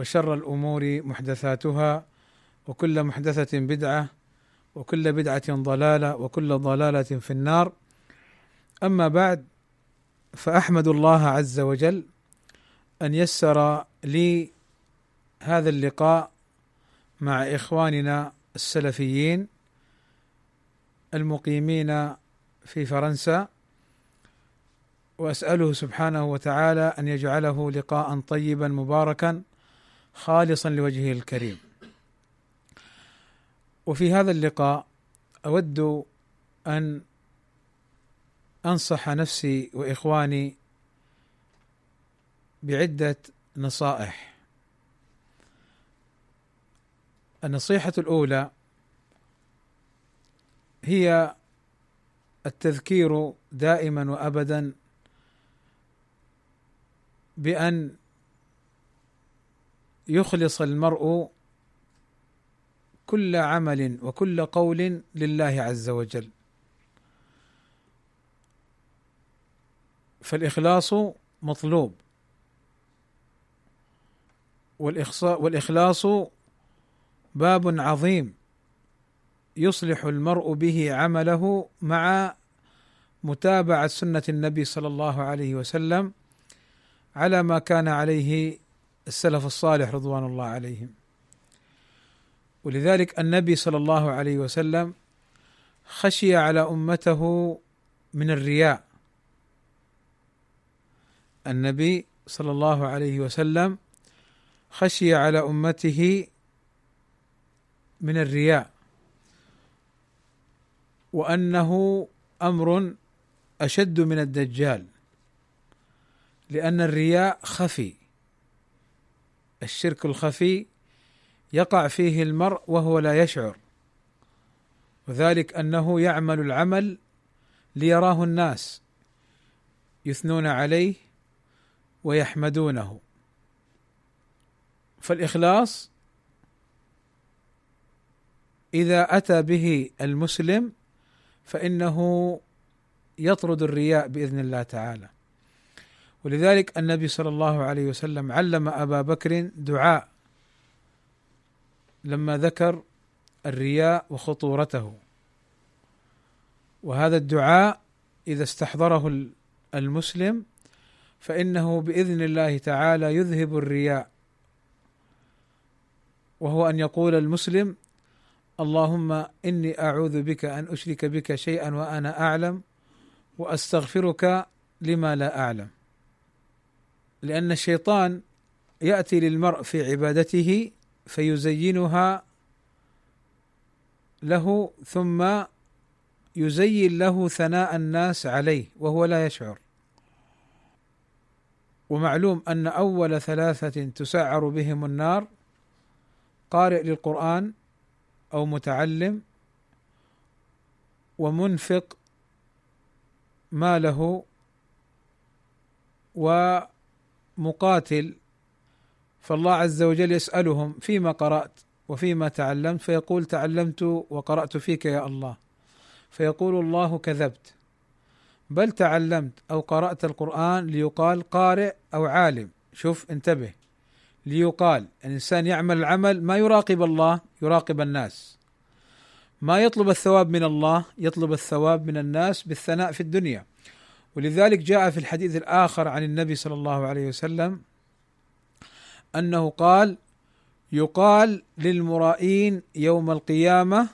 وشر الأمور محدثاتها وكل محدثة بدعة وكل بدعة ضلالة وكل ضلالة في النار. أما بعد فأحمد الله عز وجل أن يسر لي هذا اللقاء مع إخواننا السلفيين المقيمين في فرنسا وأسأله سبحانه وتعالى أن يجعله لقاء طيبا مباركا خالصا لوجهه الكريم. وفي هذا اللقاء أود أن أنصح نفسي وإخواني بعدة نصائح. النصيحة الأولى هي التذكير دائما وابدا بأن يخلص المرء كل عمل وكل قول لله عز وجل. فالإخلاص مطلوب. والإخلاص باب عظيم. يصلح المرء به عمله مع متابعة سنة النبي صلى الله عليه وسلم على ما كان عليه السلف الصالح رضوان الله عليهم. ولذلك النبي صلى الله عليه وسلم خشي على أمته من الرياء. النبي صلى الله عليه وسلم خشي على أمته من الرياء. وأنه أمر أشد من الدجال لأن الرياء خفي. الشرك الخفي يقع فيه المرء وهو لا يشعر. وذلك أنه يعمل العمل ليراه الناس يثنون عليه ويحمدونه. فالإخلاص إذا أتى به المسلم فإنه يطرد الرياء بإذن الله تعالى. ولذلك النبي صلى الله عليه وسلم علم أبا بكر دعاء لما ذكر الرياء وخطورته. وهذا الدعاء إذا استحضره المسلم فإنه بإذن الله تعالى يذهب الرياء. وهو أن يقول المسلم اللهم إني أعوذ بك أن أشرك بك شيئا وأنا أعلم وأستغفرك لما لا أعلم. لأن الشيطان يأتي للمرء في عبادته فيزينها له ثم يزين له ثناء الناس عليه وهو لا يشعر. ومعلوم أن أول ثلاثة تسعر بهم النار قارئ للقرآن أو متعلم ومنفق ماله و مقاتل فالله عز وجل يسألهم فيما قرأت وفيما تعلمت؟ فيقول تعلمت وقرأت فيك يا الله. فيقول الله كذبت. بل تعلمت أو قرأت القرآن ليقال قارئ أو عالم. شوف انتبه. ليقال الإنسان يعمل العمل ما يراقب الله يراقب الناس. ما يطلب الثواب من الله يطلب الثواب من الناس بالثناء في الدنيا. ولذلك جاء في الحديث الآخر عن النبي صلى الله عليه وسلم أنه قال يقال للمرائين يوم القيامة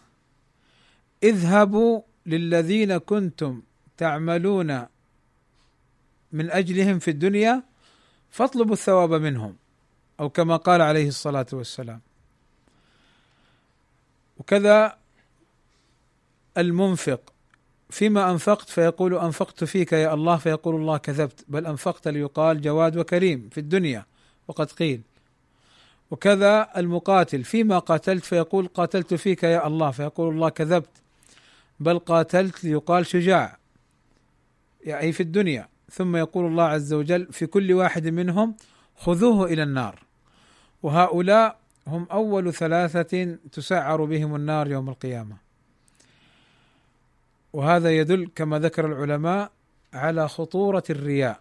اذهبوا للذين كنتم تعملون من أجلهم في الدنيا فاطلبوا الثواب منهم أو كما قال عليه الصلاة والسلام. وكذا المنفق فيما أنفقت فيقول أنفقت فيك يا الله فيقول الله كذبت بل أنفقت ليقال جواد وكريم في الدنيا. وقد قيل وكذا المقاتل فيما قاتلت فيقول قاتلت فيك يا الله فيقول الله كذبت بل قاتلت ليقال شجاع أي في الدنيا. ثم يقول الله عز وجل في كل واحد منهم خذوه إلى النار. وهؤلاء هم أول ثلاثة تسعر بهم النار يوم القيامة. وهذا يدل كما ذكر العلماء على خطورة الرياء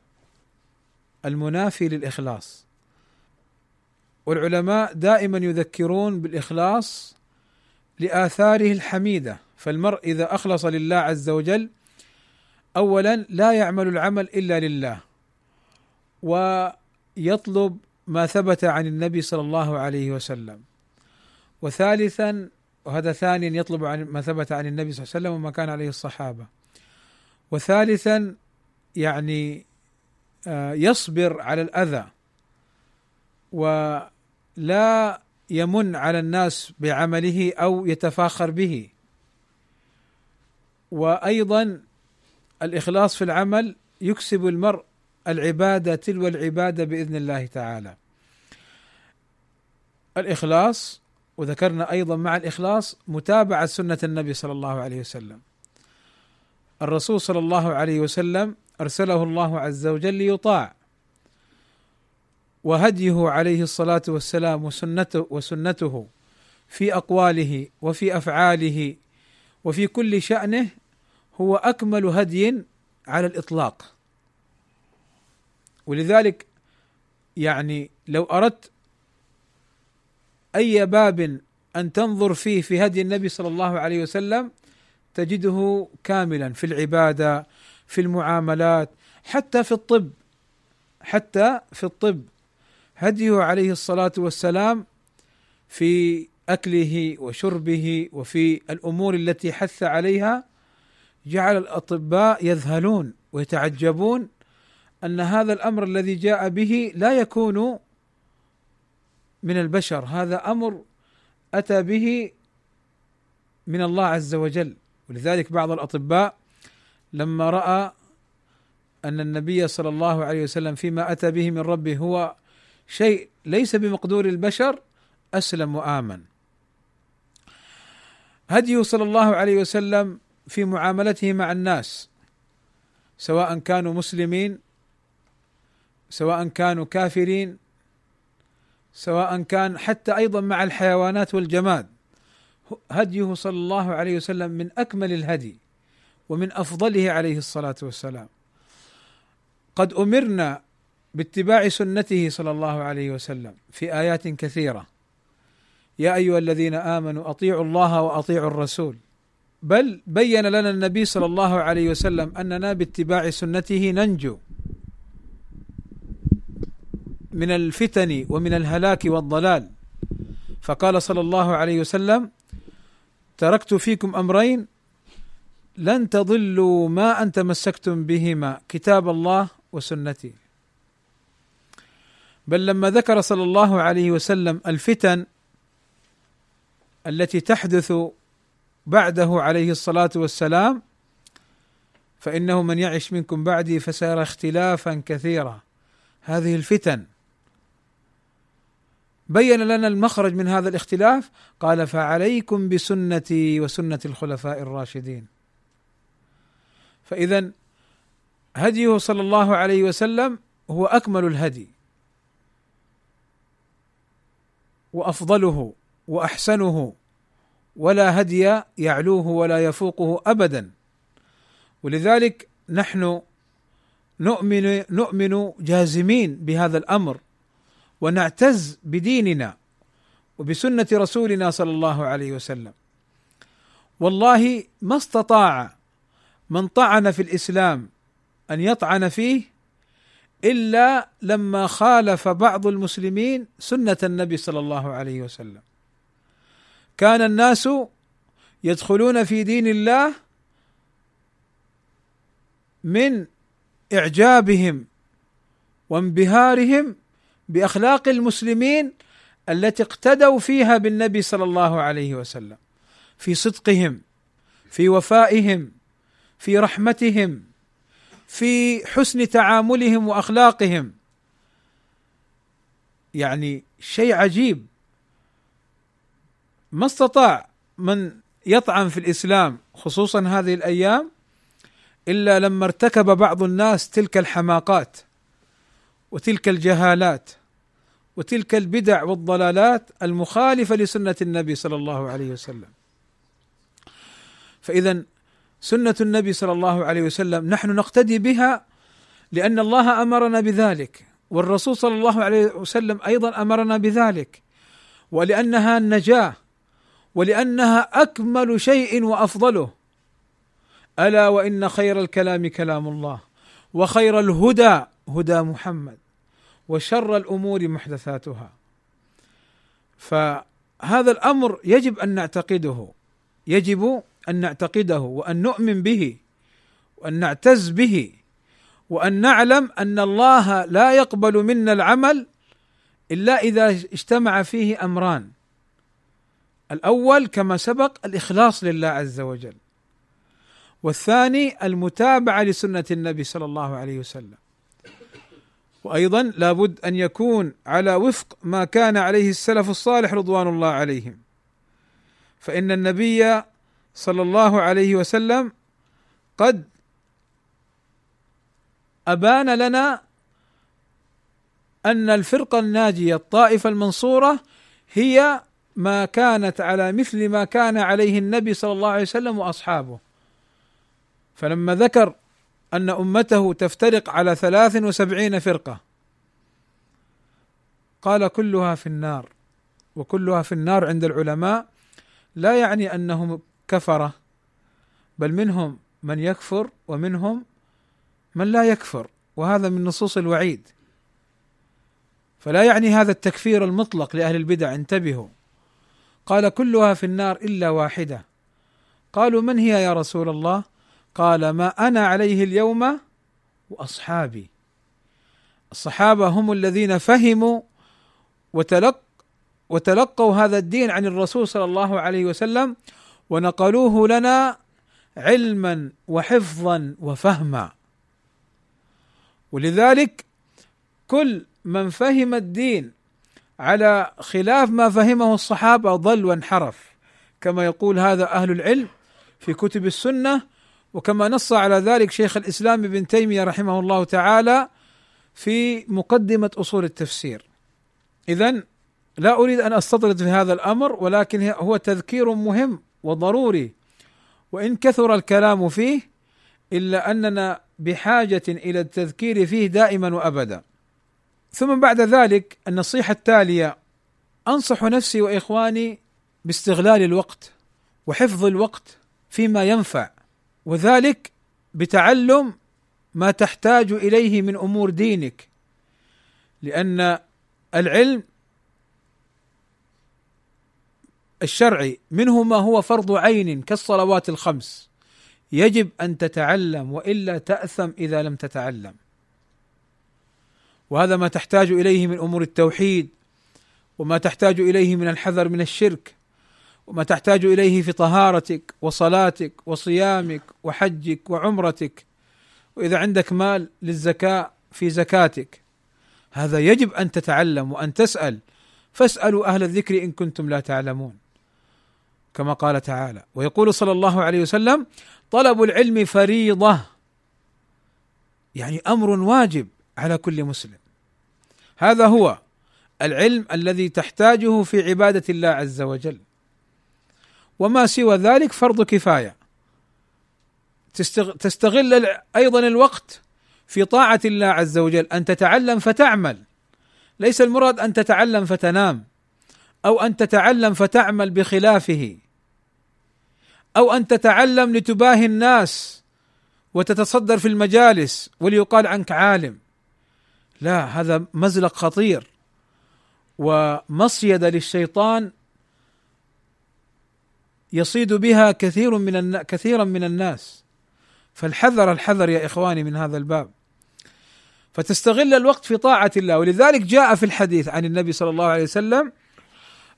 المنافي للإخلاص. والعلماء دائما يذكرون بالإخلاص لآثاره الحميدة فالمرء إذا أخلص لله عز وجل اولا لا يعمل العمل إلا لله ويطلب ما ثبت عن النبي صلى الله عليه وسلم. وثالثا وهذا ثانيا يطلب عن ما ثبت عن النبي صلى الله عليه وسلم وما كان عليه الصحابة وثالثا يعني آه، يصبر على الأذى ولا يمن على الناس بعمله أو يتفاخر به وأيضا الإخلاص في العمل يكسب المرء العبادة تلو العبادة بإذن الله تعالى. الإخلاص وذكرنا أيضا مع الإخلاص متابعة سنة النبي صلى الله عليه وسلم. الرسول صلى الله عليه وسلم أرسله الله عز وجل ليطاع وهديه عليه الصلاة والسلام وسنته وسنته في أقواله وفي أفعاله وفي كل شأنه هو أكمل هدي على الإطلاق ولذلك يعني لو أردت أي باب أن تنظر فيه في هدي النبي صلى الله عليه وسلم تجده كاملا في العبادة في المعاملات حتى في الطب حتى في الطب. هديه عليه الصلاة والسلام في أكله وشربه وفي الأمور التي حث عليها جعل الأطباء يذهلون ويتعجبون أن هذا الأمر الذي جاء به لا يكون من البشر. هذا أمر أتى به من الله عز وجل. ولذلك بعض الأطباء لما رأى أن النبي صلى الله عليه وسلم فيما أتى به من ربه هو شيء ليس بمقدور البشر أسلم وآمن. هديه صلى الله عليه وسلم في معاملته مع الناس سواء كانوا مسلمين سواء كانوا كافرين سواء كان حتى أيضا مع الحيوانات والجماد. هديه صلى الله عليه وسلم من أكمل الهدي ومن أفضله عليه الصلاة والسلام. قد أمرنا باتباع سنته صلى الله عليه وسلم في آيات كثيرة. يا أيها الذين آمنوا أطيعوا الله وأطيعوا الرسول. بل بين لنا النبي صلى الله عليه وسلم أننا باتباع سنته ننجو. من الفتن ومن الهلاك والضلال. فقال صلى الله عليه وسلم تركت فيكم أمرين لن تضلوا ما ان تمسكتم بهما كتاب الله وسنتي. بل لما ذكر صلى الله عليه وسلم الفتن التي تحدث بعده عليه الصلاة والسلام فإنه من يعش منكم بعدي فسيرى اختلافا كثيرا. هذه الفتن بين لنا المخرج من هذا الاختلاف قال فعليكم بسنتي وسنة الخلفاء الراشدين. فإذا هديه صلى الله عليه وسلم هو أكمل الهدي وأفضله وأحسنه ولا هدي يعلوه ولا يفوقه ابدا. ولذلك نحن نؤمن نؤمن جازمين بهذا الأمر. ونعتز بديننا وبسنة رسولنا صلى الله عليه وسلم. والله ما استطاع من طعن في الإسلام أن يطعن فيه إلا لما خالف بعض المسلمين سنة النبي صلى الله عليه وسلم. كان الناس يدخلون في دين الله من إعجابهم وانبهارهم بأخلاق المسلمين التي اقتدوا فيها بالنبي صلى الله عليه وسلم. في صدقهم في وفائهم في رحمتهم في حسن تعاملهم وأخلاقهم. يعني شيء عجيب. ما استطاع من يطعن في الإسلام خصوصا هذه الأيام إلا لما ارتكب بعض الناس تلك الحماقات. وتلك الجهالات وتلك البدع والضلالات المخالفة لسنة النبي صلى الله عليه وسلم. فاذا سنة النبي صلى الله عليه وسلم نحن نقتدي بها لأن الله أمرنا بذلك والرسول صلى الله عليه وسلم أيضا أمرنا بذلك ولأنها النجاة ولأنها أكمل شيء وأفضله ألا وإن خير الكلام كلام الله وخير الهدى هدى محمد وشر الأمور محدثاتها. فهذا الأمر يجب أن نعتقده. يجب أن نعتقده وأن نؤمن به وأن نعتز به وأن نعلم أن الله لا يقبل منا العمل إلا إذا اجتمع فيه أمران. الأول كما سبق الإخلاص لله عز وجل والثاني المتابعة لسنة النبي صلى الله عليه وسلم. وأيضا لابد أن يكون على وفق ما كان عليه السلف الصالح رضوان الله عليهم. فإن النبي صلى الله عليه وسلم قد أبان لنا أن الفرقة الناجية الطائفة المنصورة هي ما كانت على مثل ما كان عليه النبي صلى الله عليه وسلم وأصحابه. فلما ذكر أن أمته تفترق على ثلاث وسبعين فرقة. قال كلها في النار وكلها في النار عند العلماء. لا يعني أنهم كفرة بل منهم من يكفر ومنهم من لا يكفر وهذا من نصوص الوعيد. فلا يعني هذا التكفير المطلق لأهل البدع انتبهوا. قال كلها في النار إلا واحدة. قالوا من هي يا رسول الله؟ قال ما أنا عليه اليوم وأصحابي. الصحابة هم الذين فهموا وتلق وتلقوا هذا الدين عن الرسول صلى الله عليه وسلم ونقلوه لنا علما وحفظا وفهما. ولذلك كل من فهم الدين على خلاف ما فهمه الصحابة ضل وانحرف كما يقول هذا أهل العلم في كتب السنة وكما نص على ذلك شيخ الإسلام ابن تيمية رحمه الله تعالى في مقدمة أصول التفسير. اذا لا أريد أن أستطرد في هذا الأمر ولكن هو تذكير مهم وضروري وإن كثر الكلام فيه إلا أننا بحاجة إلى التذكير فيه دائما وأبدا. ثم بعد ذلك النصيحة التالية أنصح نفسي وإخواني باستغلال الوقت وحفظ الوقت فيما ينفع وذلك بتعلم ما تحتاج إليه من أمور دينك لأن العلم الشرعي منه ما هو فرض عين كالصلوات الخمس. يجب أن تتعلم وإلا تأثم إذا لم تتعلم. وهذا ما تحتاج إليه من أمور التوحيد وما تحتاج إليه من الحذر من الشرك. وما تحتاج إليه في طهارتك وصلاتك وصيامك وحجك وعمرتك. وإذا عندك مال للزكاة في زكاتك. هذا يجب أن تتعلم وأن تسأل. فاسألوا أهل الذكر إن كنتم لا تعلمون. كما قال تعالى ويقول صلى الله عليه وسلم طلب العلم فريضة. يعني أمر واجب على كل مسلم. هذا هو العلم الذي تحتاجه في عبادة الله عز وجل. وما سوى ذلك فرض كفاية. تستغل أيضا الوقت في طاعة الله عز وجل. أن تتعلم فتعمل. ليس المراد أن تتعلم فتنام أو أن تتعلم فتعمل بخلافه أو أن تتعلم لتباهي الناس وتتصدر في المجالس وليقال عنك عالم. لا هذا مزلق خطير. ومصيده للشيطان يصيد بها كثير من. كثيرا من الناس. فالحذر الحذر يا إخواني من هذا الباب. فتستغل الوقت في طاعة الله. ولذلك جاء في الحديث عن النبي صلى الله عليه وسلم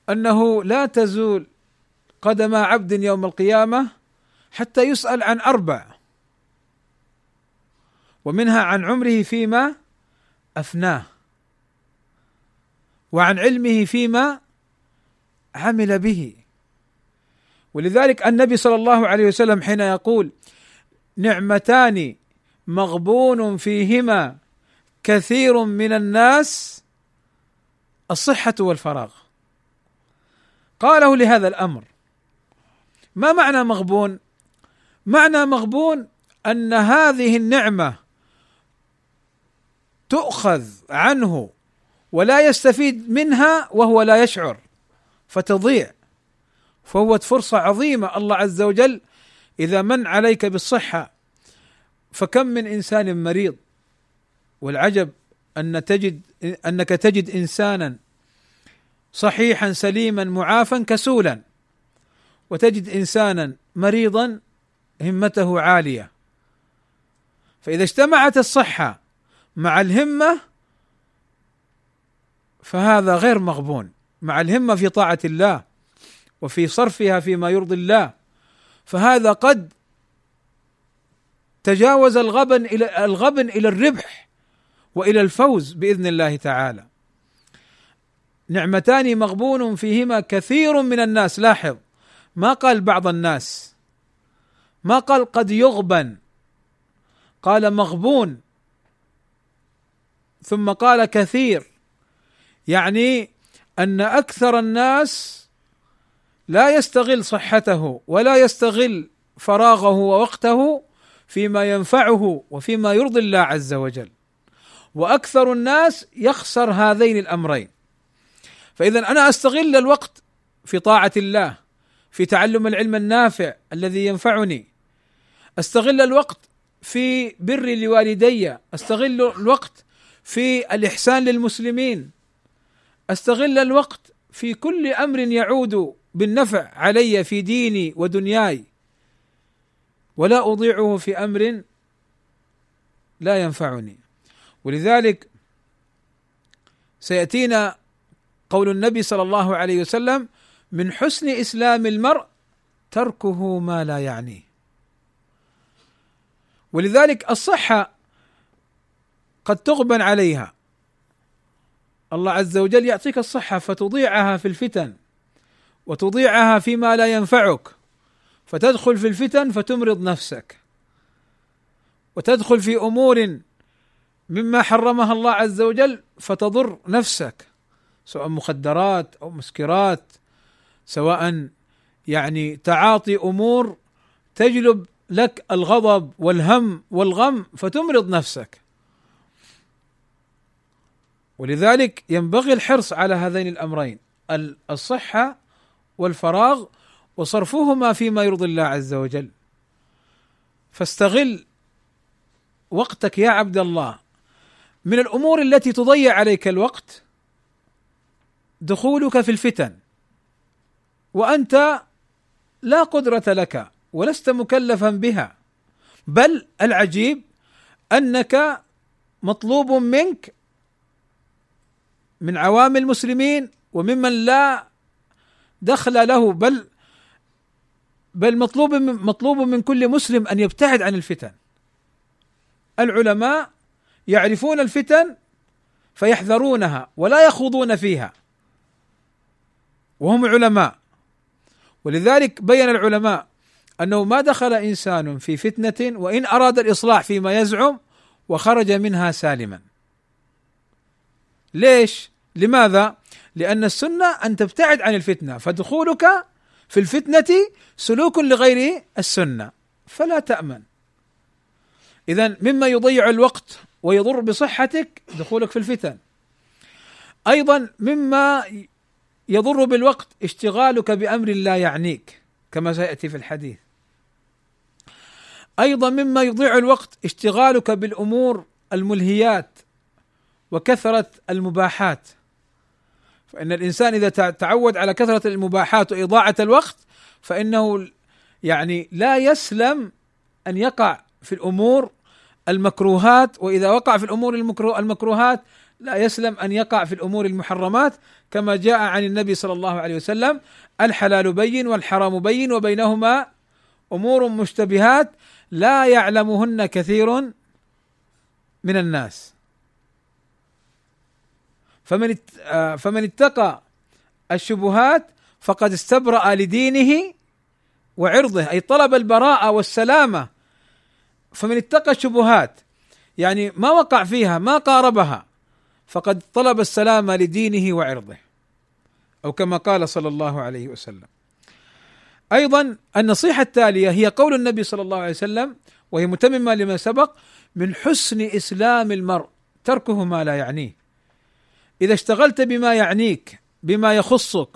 أنه لا تزول قدم عبد يوم القيامة حتى يسأل عن أربع. ومنها عن عمره فيما أفناه. وعن علمه فيما عمل به. ولذلك النبي صلى الله عليه وسلم حين يقول نعمتان مغبون فيهما كثير من الناس الصحة والفراغ. قاله لهذا الأمر. ما معنى مغبون؟ معنى مغبون أن هذه النعمة تؤخذ عنه ولا يستفيد منها وهو لا يشعر فتضيع. فهو فرصة عظيمة. الله عز وجل إذا من عليك بالصحة فكم من إنسان مريض والعجب أن تجد أنك تجد إنسانا صحيحا سليما معافا كسولا وتجد إنسانا مريضا همته عالية. فإذا اجتمعت الصحة مع الهمة فهذا غير مغبون. مع الهمة في طاعة الله وفي صرفها فيما يرضي الله. فهذا قد تجاوز الغبن إلى الغبن إلى الربح وإلى الفوز بإذن الله تعالى. نعمتان مغبون فيهما كثير من الناس. لاحظ ما قال بعض الناس ما قال قد يغبن. قال مغبون ثم قال كثير. يعني أن أكثر الناس لا يستغل صحته ولا يستغل فراغه ووقته فيما ينفعه وفيما يرضي الله عز وجل. وأكثر الناس يخسر هذين الأمرين. فاذا أنا أستغل الوقت في طاعة الله في تعلم العلم النافع الذي ينفعني. أستغل الوقت في بر لوالدي أستغل الوقت في الإحسان للمسلمين. أستغل الوقت في كل أمر يعود بالنفع علي في ديني ودنياي ولا أضيعه في أمر لا ينفعني. ولذلك سيأتينا قول النبي صلى الله عليه وسلم من حسن إسلام المرء تركه ما لا يعنيه. ولذلك الصحة قد تغبن عليها. الله عز وجل يعطيك الصحة فتضيعها في الفتن. وتضيعها فيما لا ينفعك. فتدخل في الفتن فتمرض نفسك. وتدخل في أمور مما حرمها الله عز وجل فتضر نفسك. سواء مخدرات أو مسكرات سواء يعني تعاطي أمور تجلب لك الغضب والهم والغم فتمرض نفسك. ولذلك ينبغي الحرص على هذين الأمرين الصحة والفراغ وصرفهما فيما يرضي الله عز وجل. فاستغل وقتك يا عبد الله. من الأمور التي تضيع عليك الوقت دخولك في الفتن وأنت لا قدرة لك ولست مكلفا بها بل العجيب أنك مطلوب منك من عوام المسلمين وممن لا دخل له بل بل مطلوب من مطلوب من كل مسلم أن يبتعد عن الفتن. العلماء يعرفون الفتن فيحذرونها ولا يخوضون فيها. وهم علماء ولذلك بين العلماء أنه ما دخل إنسان في فتنة وإن أراد الإصلاح فيما يزعم وخرج منها سالما. ليش؟ لماذا؟ لأن السنة أن تبتعد عن الفتنة فدخولك في الفتنة سلوك لغير السنة فلا تأمن. إذا مما يضيع الوقت ويضر بصحتك دخولك في الفتن. أيضا مما يضر بالوقت اشتغالك بأمر لا يعنيك كما سيأتي في الحديث. أيضا مما يضيع الوقت اشتغالك بالأمور الملهيات وكثرة المباحات. فإن الإنسان إذا تعود على كثرة المباحات وإضاعة الوقت فإنه يعني لا يسلم أن يقع في الأمور المكروهات وإذا وقع في الأمور المكروهات لا يسلم أن يقع في الأمور المحرمات كما جاء عن النبي صلى الله عليه وسلم الحلال بين والحرام بين وبينهما أمور مشتبهات لا يعلمهن كثير من الناس. فمن آه، فمن اتقى الشبهات فقد استبرأ لدينه وعرضه أي طلب البراءة والسلامة. فمن اتقى الشبهات يعني ما وقع فيها ما قاربها فقد طلب السلامة لدينه وعرضه. أو كما قال صلى الله عليه وسلم. أيضا النصيحة التالية هي قول النبي صلى الله عليه وسلم وهي متممة لما سبق من حسن إسلام المرء تركه ما لا يعنيه. إذا اشتغلت بما يعنيك بما يخصك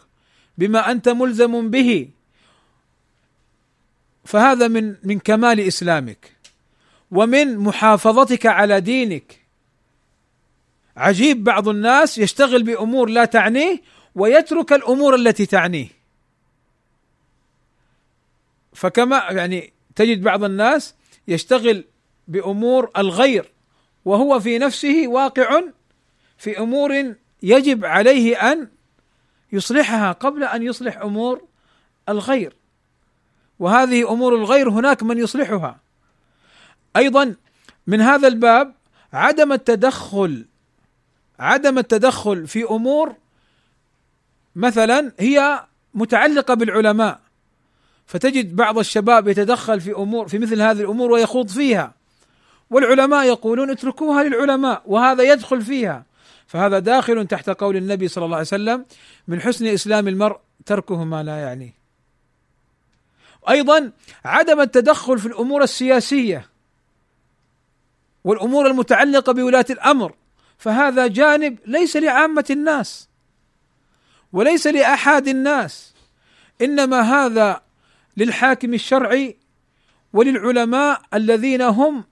بما أنت ملزم به فهذا من من كمال إسلامك. ومن محافظتك على دينك. عجيب بعض الناس يشتغل بأمور لا تعنيه ويترك الأمور التي تعنيه. فكما يعني تجد بعض الناس يشتغل بأمور الغير وهو في نفسه واقع في أمور يجب عليه أن يصلحها قبل أن يصلح أمور الغير. وهذه أمور الغير هناك من يصلحها. أيضا من هذا الباب عدم التدخل عدم التدخل في أمور مثلا هي متعلقة بالعلماء. فتجد بعض الشباب يتدخل في أمور في مثل هذه الأمور ويخوض فيها. والعلماء يقولون اتركوها للعلماء وهذا يدخل فيها. فهذا داخل تحت قول النبي صلى الله عليه وسلم من حسن إسلام المرء تركه ما لا يعنيه. أيضا عدم التدخل في الأمور السياسية والأمور المتعلقة بولاة الأمر فهذا جانب ليس لعامة الناس وليس لأحد الناس إنما هذا للحاكم الشرعي وللعلماء الذين هم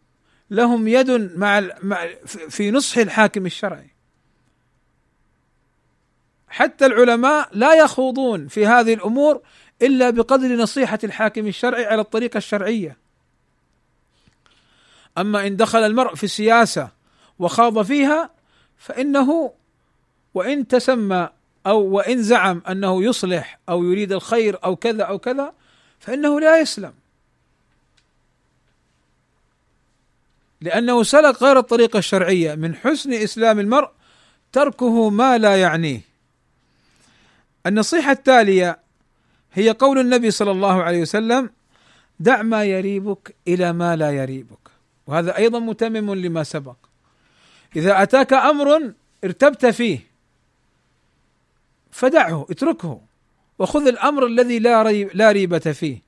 لهم يد مع في نصح الحاكم الشرعي حتى العلماء لا يخوضون في هذه الأمور إلا بقدر نصيحة الحاكم الشرعي على الطريقة الشرعية. أما إن دخل المرء في السياسة وخاض فيها فإنه وإن تسمى أو وإن زعم أنه يصلح أو يريد الخير أو كذا أو كذا فإنه لا يسلم. لأنه سلك غير الطريقة الشرعية. من حسن إسلام المرء تركه ما لا يعنيه. النصيحة التالية هي قول النبي صلى الله عليه وسلم دع ما يريبك إلى ما لا يريبك. وهذا أيضا متمم لما سبق. إذا أتاك أمر ارتبت فيه فدعه اتركه وخذ الأمر الذي لا ريب لا ريبة فيه.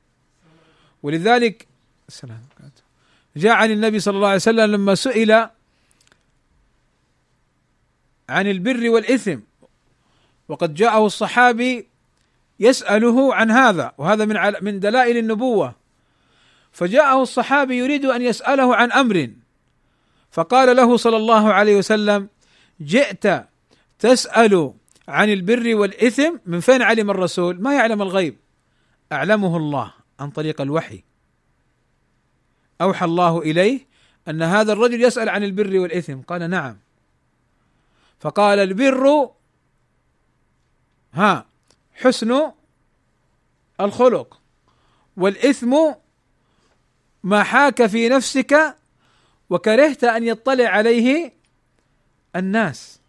ولذلك السلام جاء عن النبي صلى الله عليه وسلم لما سئل عن البر والإثم. وقد جاءه الصحابي يسأله عن هذا وهذا من من دلائل النبوة. فجاءه الصحابي يريد أن يسأله عن أمر. فقال له صلى الله عليه وسلم جئت تسأل عن البر والإثم من فين علم الرسول؟ ما يعلم الغيب. أعلمه الله عن طريق الوحي. أوحى الله إليه أن هذا الرجل يسأل عن البر والإثم. قال نعم. فقال البر ها حسن الخلق والإثم ما حاك في نفسك وكرهت أن يطلع عليه الناس.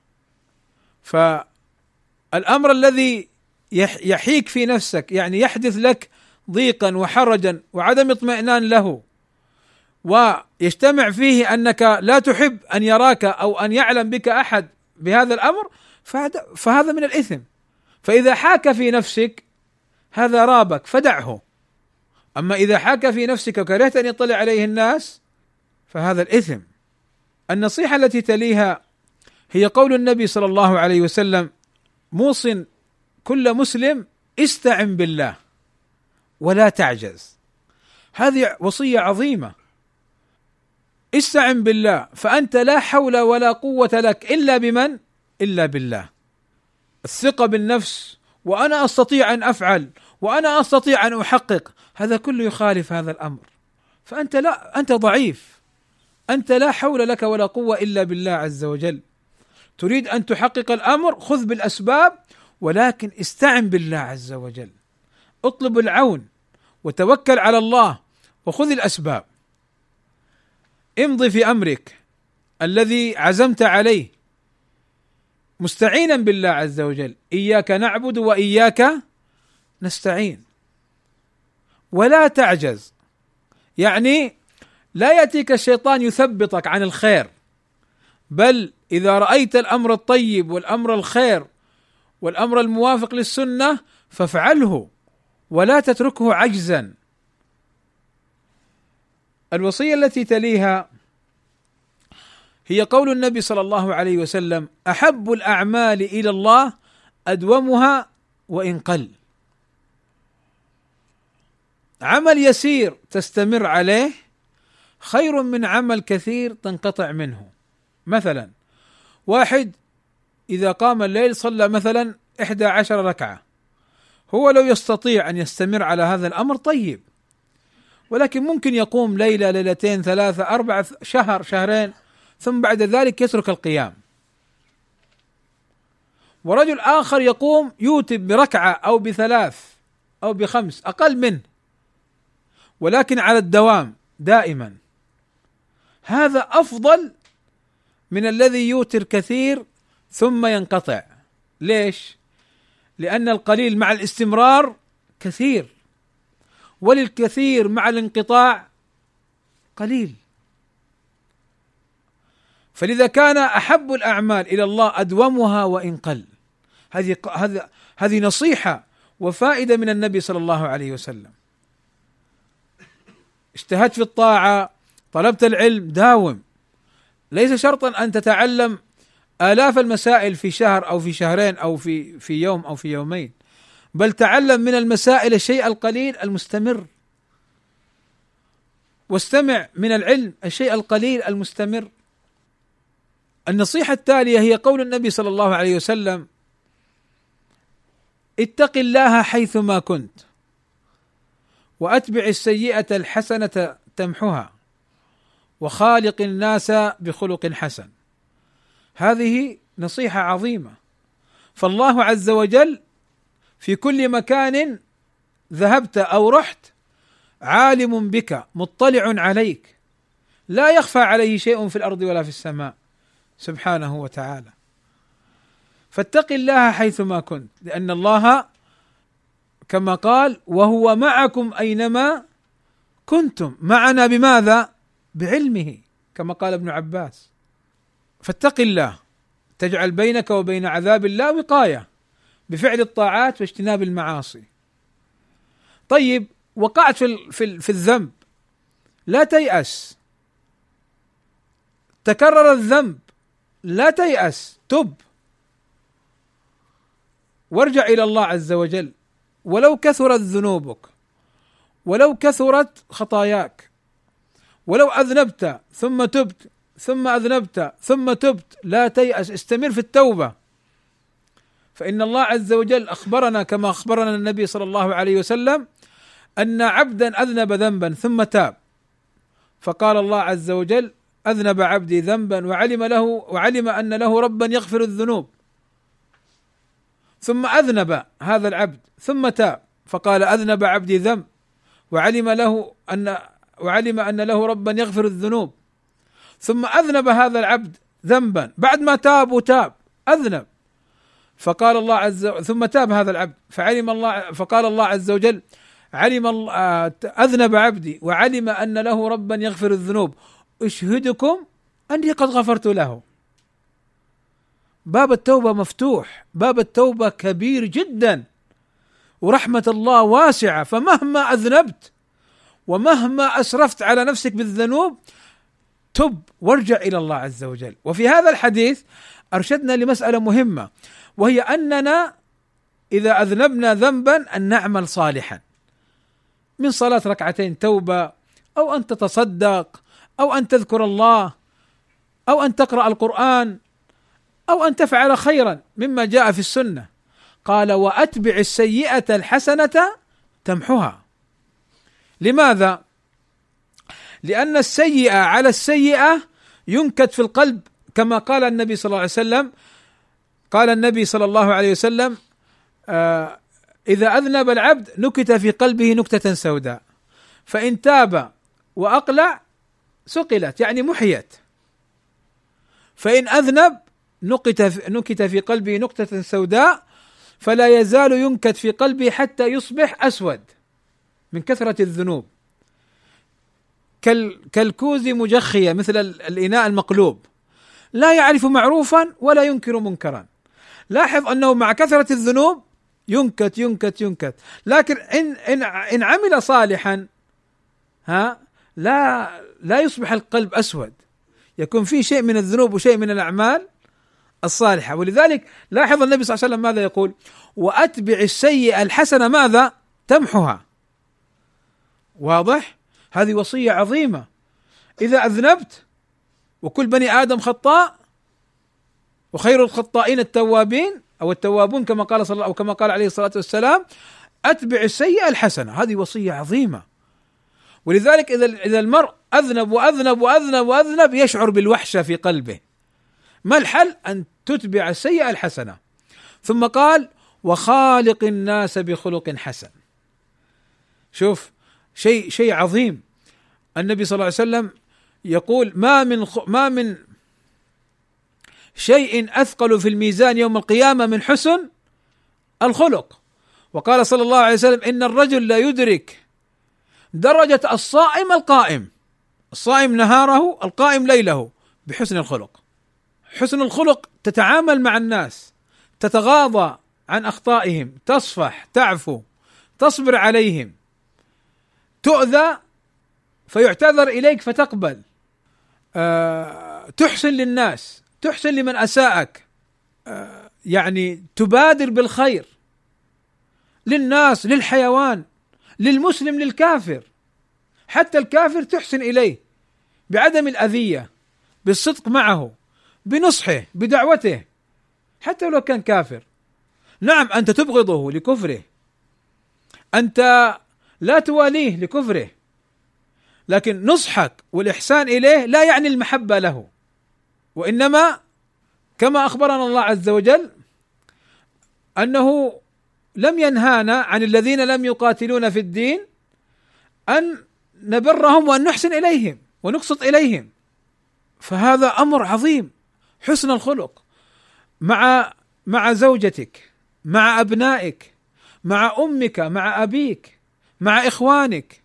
فالأمر الذي يحيك في نفسك يعني يحدث لك ضيقا وحرجا وعدم اطمئنان له ويجتمع فيه أنك لا تحب أن يراك أو أن يعلم بك أحد بهذا الأمر فهذا من الإثم. فإذا حاك في نفسك هذا رابك فدعه. أما إذا حاك في نفسك وكرهت أن يطلع عليه الناس فهذا الإثم. النصيحة التي تليها هي قول النبي صلى الله عليه وسلم موص كل مسلم استعن بالله ولا تعجز. هذه وصية عظيمة. استعن بالله فأنت لا حول ولا قوة لك إلا بمن؟ إلا بالله. الثقة بالنفس وأنا أستطيع أن أفعل وأنا أستطيع أن أحقق. هذا كله يخالف هذا الأمر. فأنت لا أنت ضعيف. أنت لا حول لك ولا قوة إلا بالله عز وجل. تريد أن تحقق الأمر خذ بالأسباب ولكن استعن بالله عز وجل. اطلب العون وتوكل على الله وخذ الأسباب. امضي في أمرك الذي عزمت عليه. مستعينا بالله عز وجل. إياك نعبد وإياك نستعين. ولا تعجز. يعني لا يأتيك الشيطان يثبطك عن الخير. بل إذا رأيت الأمر الطيب والأمر الخير والأمر الموافق للسنة فافعله ولا تتركه عجزا. الوصية التي تليها هي قول النبي صلى الله عليه وسلم أحب الأعمال إلى الله أدومها وإن قل. عمل يسير تستمر عليه خير من عمل كثير تنقطع منه. مثلا واحد إذا قام الليل صلى مثلا إحدى عشر ركعة. هو لو يستطيع أن يستمر على هذا الأمر طيب. ولكن ممكن يقوم ليلة ليلتين ثلاثة أربعة شهر شهرين. ثم بعد ذلك يترك القيام. ورجل آخر يقوم يوتب بركعة أو بثلاث أو بخمس أقل منه ولكن على الدوام دائما. هذا أفضل من الذي يوتر كثير ثم ينقطع. ليش؟ لأن القليل مع الاستمرار كثير وللكثير مع الانقطاع قليل. فلذا كان أحب الأعمال إلى الله أدومها وإن قل. هذه هذه هذه نصيحة وفائدة من النبي صلى الله عليه وسلم. اجتهدت في الطاعة طلبت العلم داوم. ليس شرطا أن تتعلم آلاف المسائل في شهر أو في شهرين أو في في يوم أو في يومين بل تعلم من المسائل الشيء القليل المستمر. واستمع من العلم الشيء القليل المستمر. النصيحة التالية هي قول النبي صلى الله عليه وسلم اتق الله حيثما كنت وأتبع السيئة الحسنة تمحها وخالق الناس بخلق حسن. هذه نصيحة عظيمة. فالله عز وجل في كل مكان ذهبت أو رحت عالم بك مطلع عليك. لا يخفى عليه شيء في الأرض ولا في السماء. سبحانه وتعالى. فاتق الله حيثما كنت لأن الله كما قال وهو معكم أينما كنتم معنا بماذا؟ بعلمه كما قال ابن عباس. فاتق الله تجعل بينك وبين عذاب الله وقاية بفعل الطاعات واجتناب المعاصي. طيب وقعت في في, في الذنب لا تيأس. تكرر الذنب لا تيأس تب. وارجع إلى الله عز وجل. ولو كثرت ذنوبك ولو كثرت خطاياك ولو أذنبت ثم تبت ثم أذنبت ثم تبت لا تيأس. استمر في التوبة. فإن الله عز وجل أخبرنا كما أخبرنا النبي صلى الله عليه وسلم أن عبدا أذنب ذنبا ثم تاب. فقال الله عز وجل أذنب عبدي ذنبا وعلم له وعلم أن له ربا يغفر الذنوب. ثم أذنب هذا العبد ثم تاب فقال أذنب عبدي ذنب وعلم له أن وعلم أن له ربا يغفر الذنوب. ثم أذنب هذا العبد ذنبا بعد ما تاب وتاب أذنب. فقال الله عز وجل ثم تاب هذا العبد فعلم الله فقال الله عز وجل علم أذنب عبدي وعلم أن له ربا يغفر الذنوب. أشهدكم أني قد غفرت له باب التوبة مفتوح باب التوبة كبير جدا. ورحمة الله واسعة فمهما أذنبت ومهما أسرفت على نفسك بالذنوب تب وارجع إلى الله عز وجل. وفي هذا الحديث أرشدنا لمسألة مهمة وهي أننا إذا أذنبنا ذنبا أن نعمل صالحا. من صلاة ركعتين توبة أو أن تتصدق أو أن تذكر الله أو أن تقرأ القرآن أو أن تفعل خيرا مما جاء في السنة قال وأتبع السيئة الحسنة تمحها لماذا؟ لأن السيئة على السيئة ينكت في القلب كما قال النبي صلى الله عليه وسلم قال النبي صلى الله عليه وسلم آه إذا أذنب العبد نكت في قلبه نكتة سوداء فإن تاب وأقلع سقلت يعني محيت. فإن أذنب في نكت في قلبه نكتة سوداء فلا يزال ينكت في قلبه حتى يصبح أسود من كثرة الذنوب. كالكوز مجخية مثل الإناء المقلوب. لا يعرف معروفا ولا ينكر منكرا. لاحظ أنه مع كثرة الذنوب ينكت ينكت ينكت. لكن إن إن إن عمل صالحا ها لا لا يصبح القلب أسود. يكون فيه شيء من الذنوب وشيء من الأعمال الصالحة. ولذلك لاحظ النبي صلى الله عليه وسلم ماذا يقول؟ وأتبع السيئة الحسنة ماذا؟ تمحها. واضح؟ هذه وصية عظيمة. إذا أذنبت وكل بني آدم خطاء وخير الخطائين التوابين أو التوابون كما قال صلى أو كما قال عليه الصلاة والسلام أتبع السيئة الحسنة. هذه وصية عظيمة. ولذلك إذا إذا المرء أذنب وأذنب وأذنب وأذنب يشعر بالوحشة في قلبه. ما الحل؟ أن تتبع السيئة الحسنة. ثم قال وخالق الناس بخلق حسن. شوف شيء شيء عظيم. النبي صلى الله عليه وسلم يقول ما من ما من شيء أثقل في الميزان يوم القيامة من حسن الخلق. وقال صلى الله عليه وسلم إن الرجل لا يدرك درجة الصائم القائم. الصائم نهاره القائم ليله بحسن الخلق. حسن الخلق تتعامل مع الناس تتغاضى عن أخطائهم تصفح تعفو تصبر عليهم. تؤذى فيعتذر إليك فتقبل. أه تحسن للناس تحسن لمن أساءك. أه يعني تبادر بالخير. للناس للحيوان. للمسلم للكافر. حتى الكافر تحسن إليه بعدم الأذية بالصدق معه بنصحه بدعوته. حتى لو كان كافر. نعم أنت تبغضه لكفره. أنت لا تواليه لكفره. لكن نصحك والإحسان إليه لا يعني المحبة له. وإنما كما أخبرنا الله عز وجل أنه لم ينهانا عن الذين لم يقاتلون في الدين أن نبرهم وأن نحسن إليهم ونقسط إليهم. فهذا أمر عظيم حسن الخلق. مع مع زوجتك مع أبنائك مع أمك مع أبيك مع إخوانك.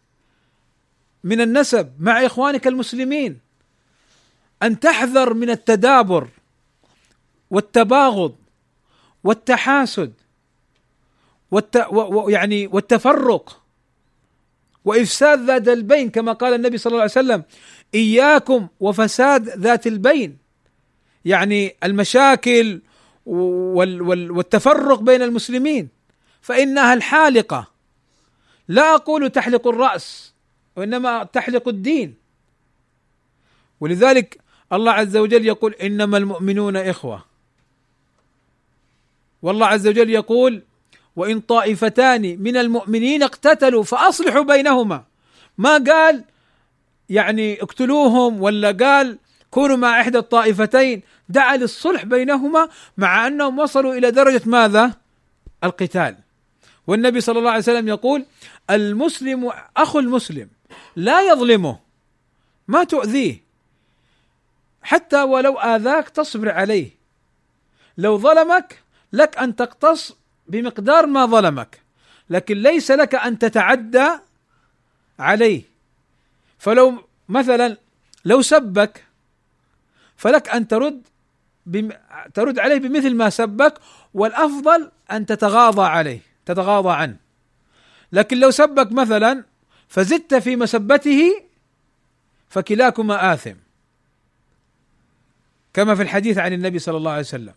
من النسب مع إخوانك المسلمين. أن تحذر من التدابر والتباغض والتحاسد. والت... و... يعني والتفرق وإفساد ذات البين كما قال النبي صلى الله عليه وسلم إياكم وفساد ذات البين. يعني المشاكل وال... وال... والتفرق بين المسلمين فإنها الحالقة. لا أقول تحلق الرأس وإنما تحلق الدين. ولذلك الله عز وجل يقول إنما المؤمنون إخوة. والله عز وجل يقول وإن طائفتان من المؤمنين اقتتلوا فأصلحوا بينهما. ما قال يعني اقتلوهم ولا قال كونوا مع إحدى الطائفتين؟ دعا للصلح بينهما مع أنهم وصلوا إلى درجة ماذا؟ القتال. والنبي صلى الله عليه وسلم يقول المسلم أخو المسلم لا يظلمه ما تؤذيه. حتى ولو آذاك تصبر عليه. لو ظلمك لك أن تقتص بمقدار ما ظلمك لكن ليس لك أن تتعدى عليه. فلو مثلا لو سبك فلك أن ترد بم... ترد عليه بمثل ما سبك والأفضل أن تتغاضى عليه تتغاضى عنه. لكن لو سبك مثلا فزدت في مسبته فكلاكما آثم. كما في الحديث عن النبي صلى الله عليه وسلم.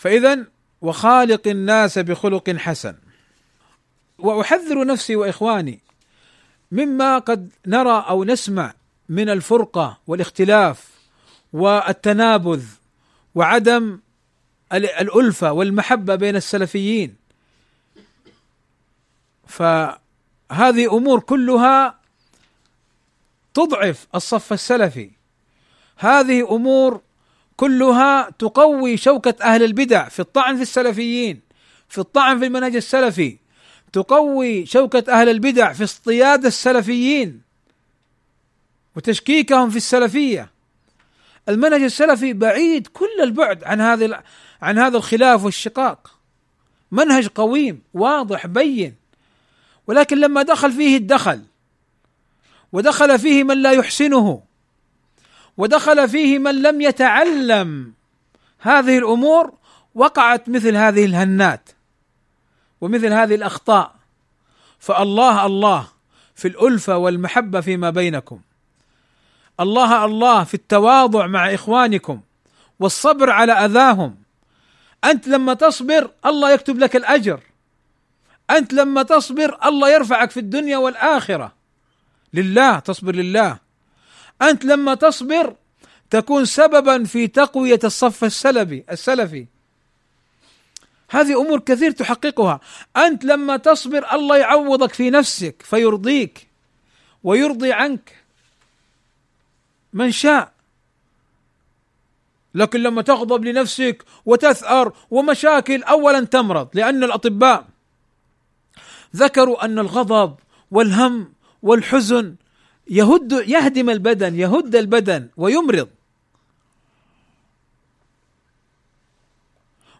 فإذا وخالق الناس بخلق حسن. وأحذر نفسي وإخواني مما قد نرى أو نسمع من الفرقة والاختلاف والتنابذ وعدم الألفة والمحبة بين السلفيين. فهذه أمور كلها تضعف الصف السلفي. هذه أمور كلها تقوي شوكة أهل البدع في الطعن في السلفيين في الطعن في المنهج السلفي تقوي شوكة أهل البدع في اصطياد السلفيين وتشكيكهم في السلفية. المنهج السلفي بعيد كل البعد عن هذه عن هذا الخلاف والشقاق. منهج قويم واضح بين. ولكن لما دخل فيه الدخل ودخل فيه من لا يحسنه ودخل فيه من لم يتعلم هذه الأمور وقعت مثل هذه الهنات ومثل هذه الأخطاء. فالله الله في الألفة والمحبة فيما بينكم. الله الله في التواضع مع إخوانكم والصبر على أذاهم. أنت لما تصبر الله يكتب لك الأجر. أنت لما تصبر الله يرفعك في الدنيا والآخرة. لله تصبر لله. أنت لما تصبر تكون سببا في تقوية الصف السلفي السلفي. هذه أمور كثير تحققها. أنت لما تصبر الله يعوضك في نفسك فيرضيك ويرضي عنك من شاء. لكن لما تغضب لنفسك وتثأر ومشاكل اولا تمرض لأن الأطباء ذكروا أن الغضب والهم والحزن يهد يهدم البدن يهد البدن ويمرض.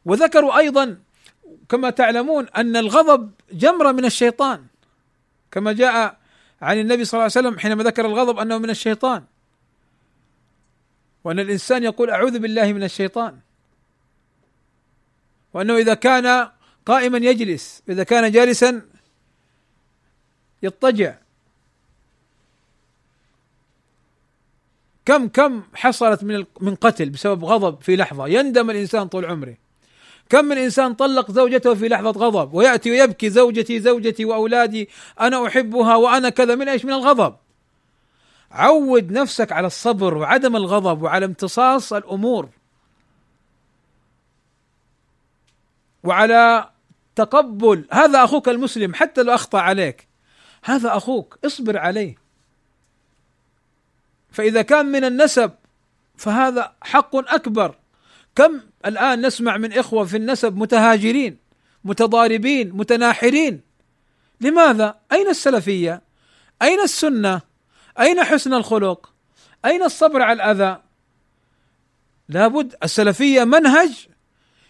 وذكروا أيضا كما تعلمون أن الغضب جمرة من الشيطان. كما جاء عن النبي صلى الله عليه وسلم حينما ذكر الغضب أنه من الشيطان. وأن الإنسان يقول أعوذ بالله من الشيطان. وأنه إذا كان قائما يجلس إذا كان جالسا يضطجع. كم كم حصلت من من قتل بسبب غضب في لحظة؟ يندم الإنسان طول عمره. كم من إنسان طلق زوجته في لحظة غضب ويأتي ويبكي زوجتي زوجتي وأولادي أنا أحبها وأنا كذا من إيش؟ من الغضب. عود نفسك على الصبر وعدم الغضب وعلى امتصاص الأمور. وعلى تقبل هذا أخوك المسلم حتى لو أخطأ عليك هذا أخوك اصبر عليه. فإذا كان من النسب فهذا حق أكبر كم الآن نسمع من إخوة في النسب متهاجرين متضاربين متناحرين لماذا؟ أين السلفية؟ أين السنة؟ أين حسن الخلق؟ أين الصبر على الأذى؟ لابد السلفية منهج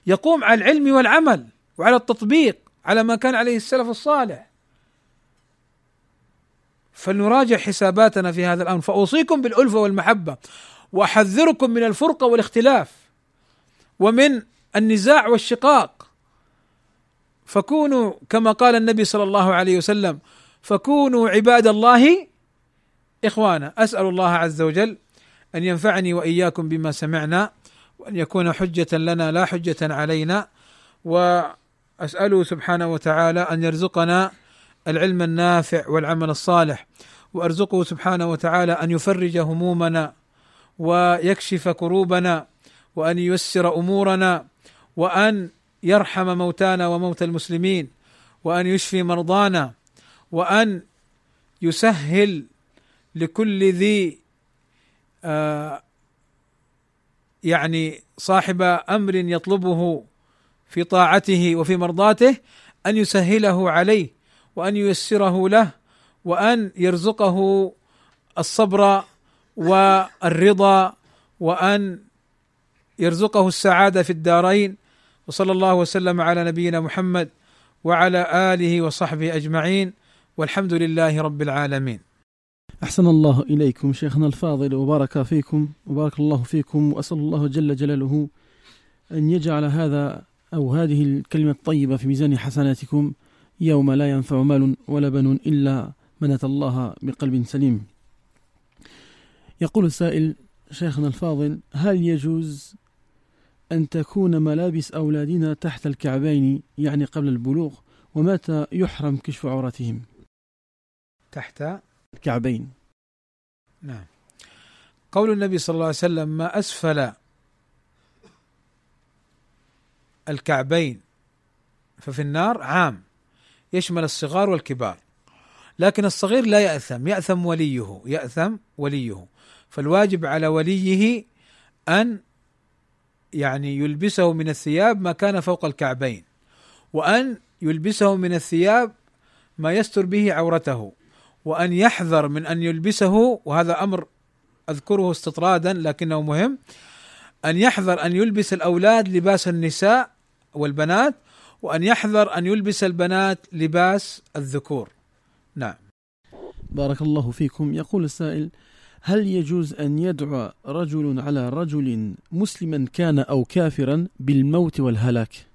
يقوم على العلم والعمل وعلى التطبيق على ما كان عليه السلف الصالح فلنراجع حساباتنا في هذا الأمر. فأوصيكم بالألفة والمحبة وأحذركم من الفرقة والاختلاف ومن النزاع والشقاق. فكونوا كما قال النبي صلى الله عليه وسلم فكونوا عباد الله إخوانا. أسأل الله عز وجل أن ينفعني وإياكم بما سمعنا وأن يكون حجة لنا لا حجة علينا. وأسأله سبحانه وتعالى أن يرزقنا العلم النافع والعمل الصالح وأرزقه سبحانه وتعالى أن يفرج همومنا ويكشف كروبنا وأن ييسر أمورنا وأن يرحم موتانا وموتى المسلمين وأن يشفي مرضانا وأن يسهل لكل ذي آه يعني صاحب أمر يطلبه في طاعته وفي مرضاته أن يسهله عليه. وأن ييسره له وأن يرزقه الصبر والرضا وأن يرزقه السعادة في الدارين. وصلى الله وسلم على نبينا محمد وعلى آله وصحبه أجمعين. والحمد لله رب العالمين. أحسن الله إليكم شيخنا الفاضل وبارك فيكم وبارك الله فيكم وأسأل الله جل جلاله أن يجعل هذا أو هذه الكلمة الطيبة في ميزان حسناتكم. يوم لا ينفع مال ولا بنون إلا من اتى الله بقلب سليم. يقول السائل شيخنا الفاضل هل يجوز أن تكون ملابس أولادنا تحت الكعبين يعني قبل البلوغ؟ ومتى يحرم كشف عورتهم؟ تحت الكعبين. نعم. قول النبي صلى الله عليه وسلم ما أسفل الكعبين ففي النار عام. يشمل الصغار والكبار. لكن الصغير لا يأثم يأثم وليه يأثم وليه. فالواجب على وليه أن يعني يلبسه من الثياب ما كان فوق الكعبين وأن يلبسه من الثياب ما يستر به عورته وأن يحذر من أن يلبسه وهذا أمر أذكره استطرادا لكنه مهم أن يحذر أن يلبس الأولاد لباس النساء والبنات وأن يحذر أن يلبس البنات لباس الذكور. نعم. بارك الله فيكم. يقول السائل هل يجوز أن يدعو رجل على رجل مسلما كان أو كافرا بالموت والهلاك؟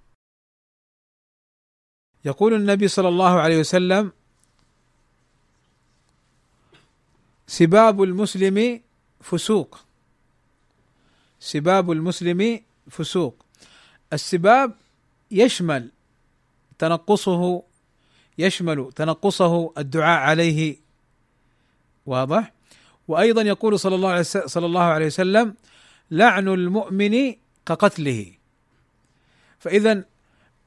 يقول النبي صلى الله عليه وسلم سباب المسلم فسوق. سباب المسلم فسوق. السباب يشمل تنقصه يشمل تنقصه الدعاء عليه. واضح؟ وأيضا يقول صلى الله عليه صلى الله عليه وسلم لعن المؤمن كقتله. فاذا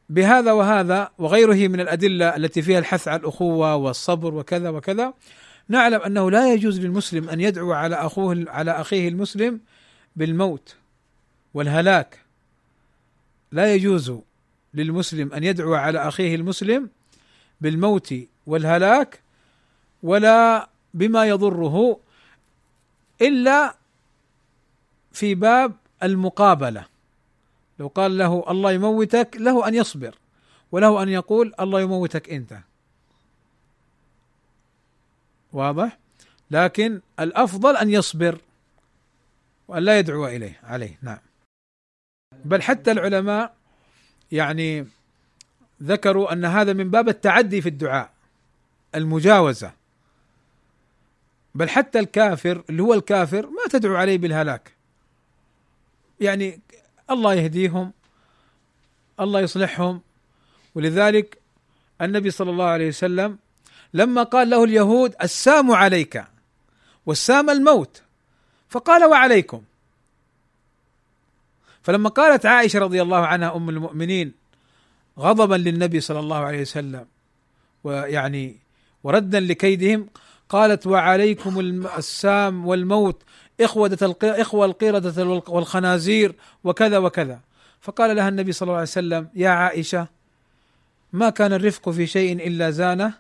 بهذا وهذا وغيره من الأدلة التي فيها الحث على الأخوة والصبر وكذا وكذا نعلم أنه لا يجوز للمسلم أن يدعو على أخوه على أخيه المسلم بالموت والهلاك. لا يجوز للمسلم أن يدعو على أخيه المسلم بالموت والهلاك ولا بما يضره إلا في باب المقابلة. لو قال له الله يموتك له أن يصبر وله أن يقول الله يموتك أنت. واضح؟ لكن الأفضل أن يصبر وأن لا يدعو إليه عليه نعم. بل حتى العلماء يعني ذكروا أن هذا من باب التعدي في الدعاء المجاوزة. بل حتى الكافر اللي هو الكافر ما تدعو عليه بالهلاك. يعني الله يهديهم الله يصلحهم. ولذلك النبي صلى الله عليه وسلم لما قال له اليهود السام عليك والسام الموت فقال وعليكم. فلما قالت عائشة رضي الله عنها أم المؤمنين غضبا للنبي صلى الله عليه وسلم ويعني وردا لكيدهم قالت وعليكم السام والموت إخوة إخوة القردة والخنازير وكذا وكذا. فقال لها النبي صلى الله عليه وسلم يا عائشة ما كان الرفق في شيء إلا زانه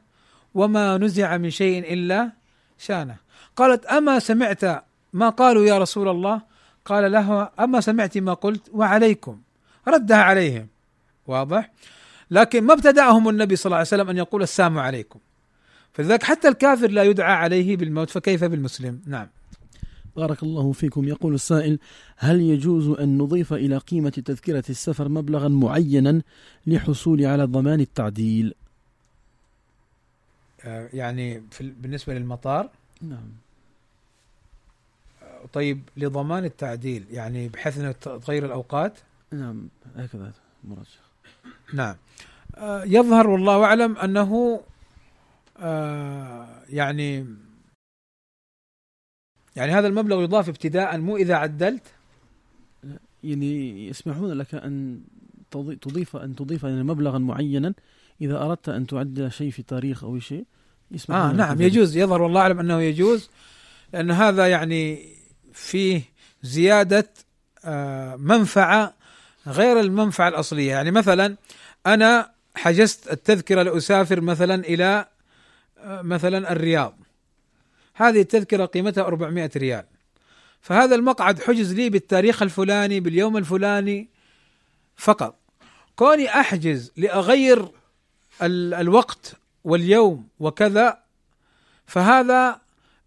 وما نزع من شيء إلا شانه. قالت أما سمعت ما قالوا يا رسول الله؟ قال له أما سمعت ما قلت وعليكم. ردها عليهم. واضح؟ لكن ما ابتدأهم النبي صلى الله عليه وسلم أن يقول السلام عليكم. فلذلك حتى الكافر لا يدعى عليه بالموت فكيف بالمسلم؟ نعم. بارك الله فيكم. يقول السائل هل يجوز أن نضيف إلى قيمة تذكرة السفر مبلغا معينا لحصول على ضمان التعديل؟ آه، يعني في بالنسبة للمطار؟ نعم. طيب لضمان التعديل يعني بحيث إنه تغير الأوقات؟ نعم هكذا مرجح نعم. آه، يظهر والله أعلم أنه يعني يعني هذا المبلغ يضاف ابتداء مو إذا عدلت؟ يعني يسمحون لك أن تضيف أن تضيف يعني مبلغا معينا. إذا أردت أن تعدل شيء في تاريخ أو شيء يسمحون آه نعم يجوز. يظهر والله أعلم أنه يجوز لأن هذا يعني فيه زيادة آه منفعة غير المنفعة الأصلية. يعني مثلا أنا حجزت التذكرة لأسافر مثلا إلى آه مثلا الرياض. هذه التذكرة قيمتها 400 ريال. فهذا المقعد حجز لي بالتاريخ الفلاني باليوم الفلاني فقط. كوني أحجز لأغير الوقت واليوم وكذا فهذا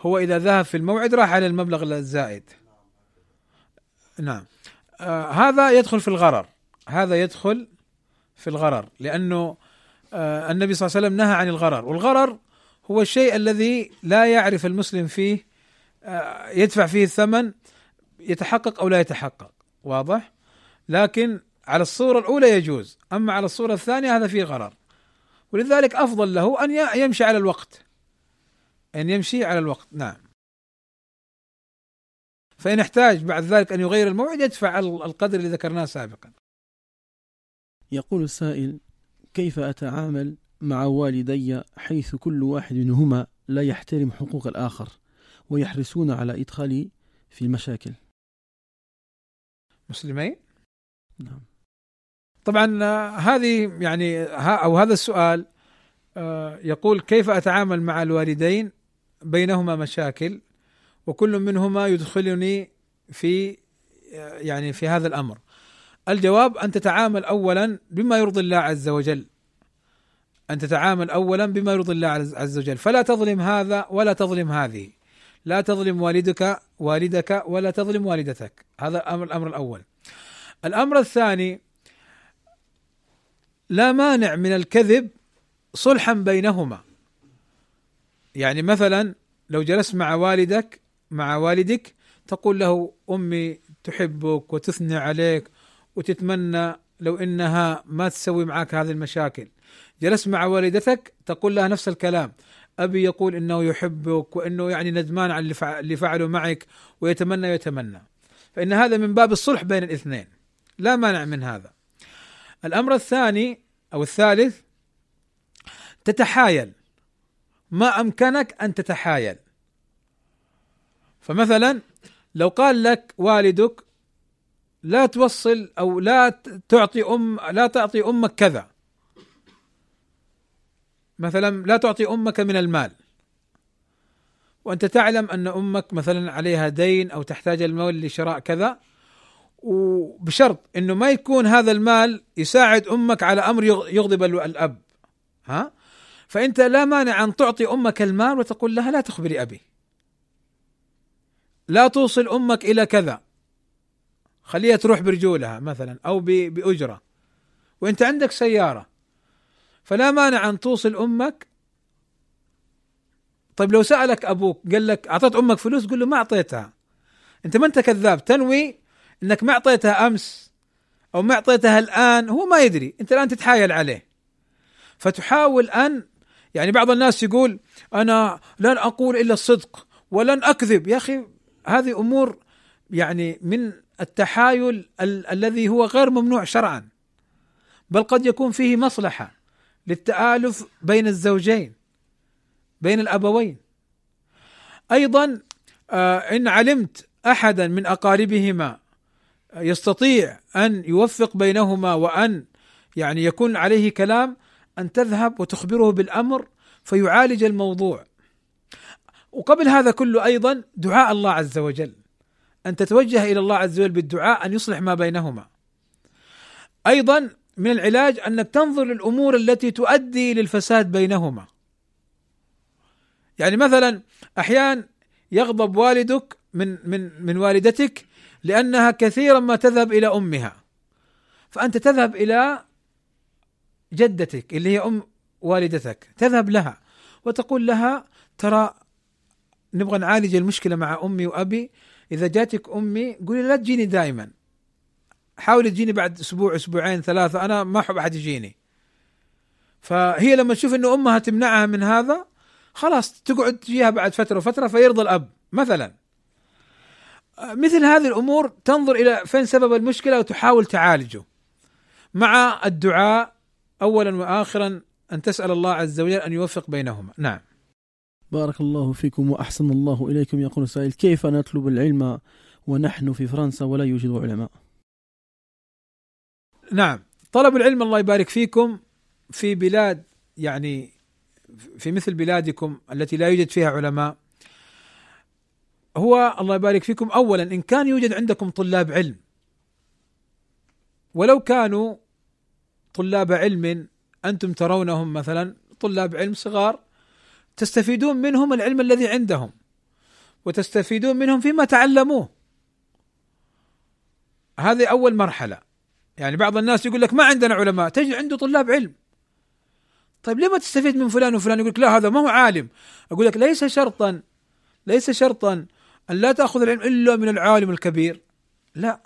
هو إذا ذهب في الموعد راح على المبلغ الزائد. نعم. آه هذا يدخل في الغرر. هذا يدخل في الغرر لأنه آه النبي صلى الله عليه وسلم نهى عن الغرر. والغرر هو الشيء الذي لا يعرف المسلم فيه آه يدفع فيه الثمن يتحقق أو لا يتحقق. واضح؟ لكن على الصورة الأولى يجوز أما على الصورة الثانية هذا فيه غرر. ولذلك أفضل له أن يمشي على الوقت. أن يمشي على الوقت. نعم. فإن احتاج بعد ذلك أن يغير الموعد يدفع القدر اللي ذكرناه سابقا. يقول السائل كيف أتعامل مع والدي حيث كل واحد منهما لا يحترم حقوق الآخر ويحرصون على إدخالي في المشاكل؟ مسلمين؟ نعم. طبعا هذه يعني أو هذا السؤال آه، يقول كيف أتعامل مع الوالدين بينهما مشاكل وكل منهما يدخلني في يعني في هذا الأمر. الجواب أن تتعامل اولا بما يرضي الله عز وجل. أن تتعامل اولا بما يرضي الله عز وجل. فلا تظلم هذا ولا تظلم هذه. لا تظلم والدك والدك ولا تظلم والدتك. هذا الامر الأمر الأول. الأمر الثاني لا مانع من الكذب صلحا بينهما. يعني مثلا لو جلست مع والدك مع والدك تقول له أمي تحبك وتثني عليك وتتمنى لو إنها ما تسوي معك هذه المشاكل. جلست مع والدتك تقول لها نفس الكلام أبي يقول إنه يحبك وإنه يعني ندمان على اللي فعله معك ويتمنى ويتمنى فإن هذا من باب الصلح بين الاثنين. لا مانع من هذا. الأمر الثاني أو الثالث تتحايل. ما أمكنك أن تتحايل. فمثلا لو قال لك والدك لا توصل أو لا تعطي ام لا تعطي أمك كذا. مثلا لا تعطي أمك من المال. وأنت تعلم أن أمك مثلا عليها دين أو تحتاج المال لشراء كذا وبشرط إنه ما يكون هذا المال يساعد أمك على أمر يغضب الأب. ها؟ فأنت لا مانع أن تعطي أمك المال وتقول لها لا تخبري أبي. لا توصل أمك إلى كذا. خليها تروح برجولها مثلا أو بأجرة. وأنت عندك سيارة. فلا مانع أن توصل أمك. طيب لو سألك أبوك قال لك اعطيت أمك فلوس قل له ما أعطيتها. أنت ما أنت كذاب. تنوي إنك ما أعطيتها أمس أو ما أعطيتها الآن هو ما يدري. أنت الآن تتحايل عليه. فتحاول أن يعني بعض الناس يقول أنا لن أقول إلا الصدق ولن أكذب. يا أخي هذه أمور يعني من التحايل ال- الذي هو غير ممنوع شرعا بل قد يكون فيه مصلحة للتآلف بين الزوجين بين الأبوين. أيضا آه إن علمت احدا من أقاربهما يستطيع أن يوفق بينهما وأن يعني يكون عليه كلام أن تذهب وتخبره بالأمر فيعالج الموضوع. وقبل هذا كله أيضا دعاء الله عز وجل. أن تتوجه إلى الله عز وجل بالدعاء أن يصلح ما بينهما. أيضا من العلاج أنك تنظر للأمور التي تؤدي للفساد بينهما. يعني مثلا أحيانا يغضب والدك من من من والدتك لأنها كثيرا ما تذهب إلى أمها. فأنت تذهب إلى جدتك اللي هي أم والدتك تذهب لها وتقول لها ترى نبغى نعالج المشكلة مع أمي وأبي. إذا جاتك أمي قولي لا تجيني دائما. حاولي تجيني بعد أسبوع أسبوعين ثلاثة. أنا ما أحب أحد يجيني. فهي لما تشوف إنه أمها تمنعها من هذا خلاص تقعد تجيها بعد فترة وفترة فيرضى الأب مثلا. مثل هذه الأمور تنظر إلى فين سبب المشكلة وتحاول تعالجه. مع الدعاء اولا واخرا أن تسأل الله عز وجل أن يوفق بينهما. نعم. بارك الله فيكم وأحسن الله إليكم. يقول السائل كيف نطلب العلم ونحن في فرنسا ولا يوجد علماء؟ نعم. طلب العلم الله يبارك فيكم في بلاد يعني في مثل بلادكم التي لا يوجد فيها علماء. هو الله يبارك فيكم اولا إن كان يوجد عندكم طلاب علم ولو كانوا طلاب علم أنتم ترونهم مثلا طلاب علم صغار تستفيدون منهم العلم الذي عندهم وتستفيدون منهم فيما تعلموه. هذه أول مرحلة. يعني بعض الناس يقول لك ما عندنا علماء تجد عنده طلاب علم. طيب ليه ما تستفيد من فلان وفلان؟ يقول لك لا هذا ما هو عالم. أقول لك ليس شرطا ليس شرطا أن لا تأخذ العلم إلا من العالم الكبير. لا.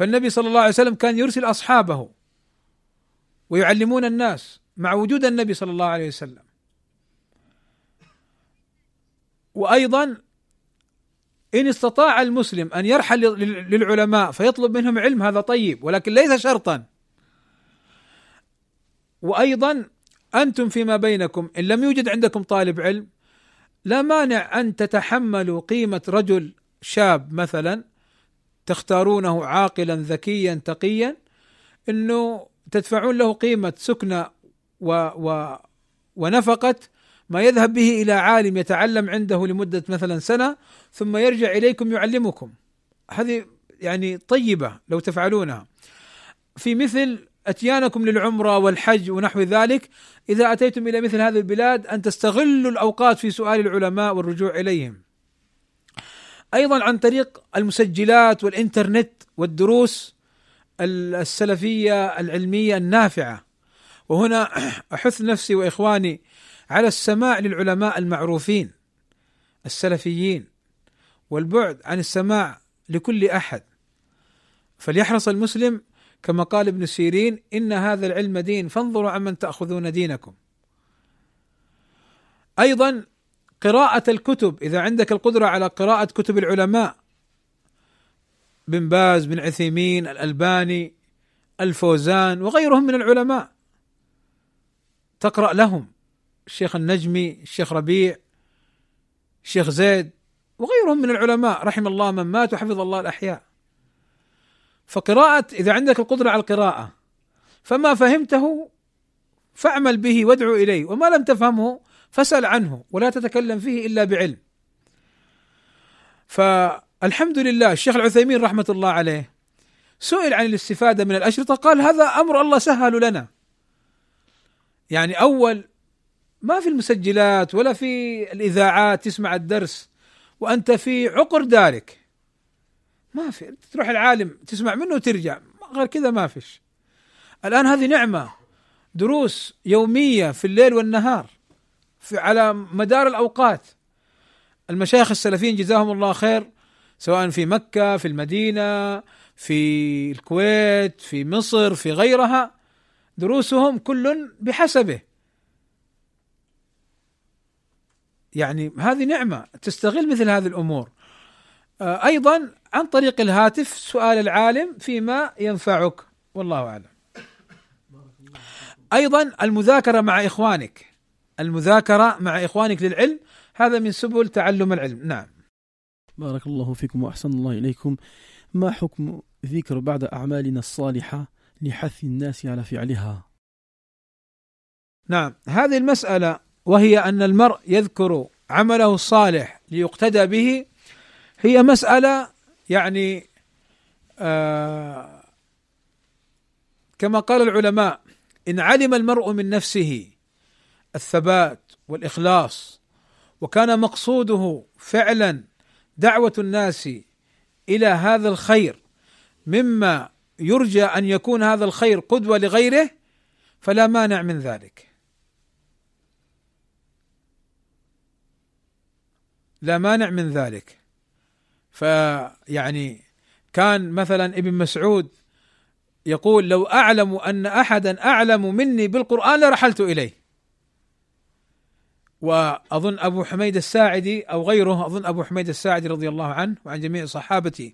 فالنبي صلى الله عليه وسلم كان يرسل أصحابه ويعلمون الناس مع وجود النبي صلى الله عليه وسلم. وأيضا إن استطاع المسلم أن يرحل للعلماء فيطلب منهم علم هذا طيب ولكن ليس شرطا. وأيضا أنتم فيما بينكم إن لم يوجد عندكم طالب علم لا مانع أن تتحملوا قيمة رجل شاب مثلا تختارونه عاقلا ذكيا تقيا إنه تدفعون له قيمة سكنة و, و ونفقة ما يذهب به إلى عالم يتعلم عنده لمدة مثلا سنة ثم يرجع إليكم يعلمكم هذه يعني طيبة لو تفعلونها في مثل أتيانكم للعمرة والحج ونحو ذلك إذا أتيتم إلى مثل هذه البلاد أن تستغلوا الأوقات في سؤال العلماء والرجوع إليهم. أيضا عن طريق المسجلات والإنترنت والدروس السلفية العلمية النافعة. وهنا أحث نفسي وإخواني على السماع للعلماء المعروفين السلفيين والبعد عن السماع لكل أحد فليحرص المسلم كما قال ابن سيرين إن هذا العلم دين فانظروا عمن تأخذون دينكم. أيضا قراءة الكتب إذا عندك القدرة على قراءة كتب العلماء بن باز بن عثيمين الألباني الفوزان وغيرهم من العلماء تقرأ لهم. الشيخ النجمي الشيخ ربيع الشيخ زيد وغيرهم من العلماء رحم الله من مات وحفظ الله الأحياء. فقراءة إذا عندك القدرة على القراءة فما فهمته فاعمل به وادعو إليه. وما لم تفهمه فاسأل عنه ولا تتكلم فيه إلا بعلم. فالحمد لله الشيخ العثيمين رحمة الله عليه سئل عن الاستفادة من الأشرطة قال هذا أمر الله سهل لنا. يعني أول ما في المسجلات ولا في الإذاعات تسمع الدرس وأنت في عقر دارك. ما في تروح العالم تسمع منه وترجع. غير كذا ما فيش. الآن هذه نعمة دروس يومية في الليل والنهار. في على مدار الأوقات. المشايخ السلفيين جزاهم الله خير سواء في مكة في المدينة في الكويت في مصر في غيرها دروسهم كل بحسبه. يعني هذه نعمة تستغل مثل هذه الأمور. آه، أيضا عن طريق الهاتف سؤال العالم فيما ينفعك والله أعلم. أيضا المذاكرة مع إخوانك. المذاكرة مع إخوانك للعلم هذا من سبل تعلم العلم، نعم. بارك الله فيكم وأحسن الله إليكم. ما حكم ذكر بعد أعمالنا الصالحة لحث الناس على فعلها؟ نعم، هذه المسألة وهي أن المرء يذكر عمله الصالح ليقتدى به هي مسألة يعني آه كما قال العلماء إن علم المرء من نفسه الثبات والإخلاص. وكان مقصوده فعلا دعوة الناس إلى هذا الخير. مما يرجى أن يكون هذا الخير قدوة لغيره فلا مانع من ذلك. لا مانع من ذلك. فيعني كان مثلا ابن مسعود يقول لو أعلم أن احدا أعلم مني بالقرآن لرحلت إليه. وأظن أبو حميد الساعدي أو غيره أظن أبو حميد الساعدي رضي الله عنه وعن جميع صحابة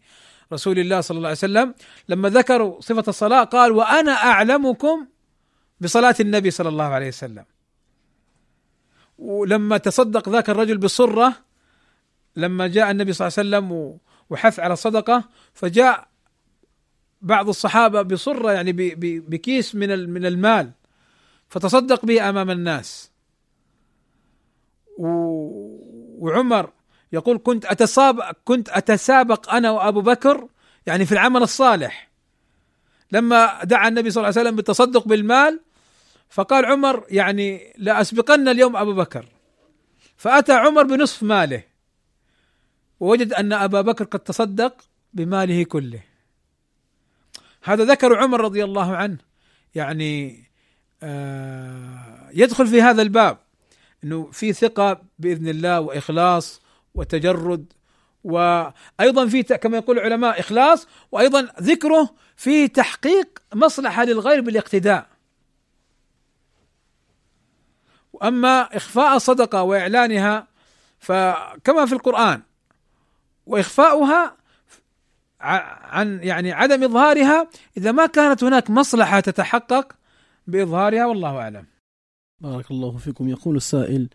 رسول الله صلى الله عليه وسلم لما ذكروا صفة الصلاة قال وأنا أعلمكم بصلاة النبي صلى الله عليه وسلم. ولما تصدق ذاك الرجل بصره لما جاء النبي صلى الله عليه وسلم وحث على الصدقة فجاء بعض الصحابة بصرة يعني بكيس من من المال فتصدق به أمام الناس. وعمر يقول كنت اتسابق كنت أتسابق أنا وأبو بكر يعني في العمل الصالح. لما دعا النبي صلى الله عليه وسلم بالتصدق بالمال فقال عمر يعني لأسبقن اليوم أبو بكر. فأتى عمر بنصف ماله ووجد أن أبا بكر قد تصدق بماله كله. هذا ذكر عمر رضي الله عنه. يعني آه يدخل في هذا الباب. إنه في ثقة بإذن الله وإخلاص وتجرد وأيضا في كما يقول العلماء إخلاص وأيضا ذكره في تحقيق مصلحة للغير بالاقتداء وأما إخفاء الصدقة وإعلانها فكما في القرآن وإخفاؤها عن يعني عدم إظهارها إذا ما كانت هناك مصلحة تتحقق بإظهارها والله أعلم. بارك الله فيكم يقول السائل: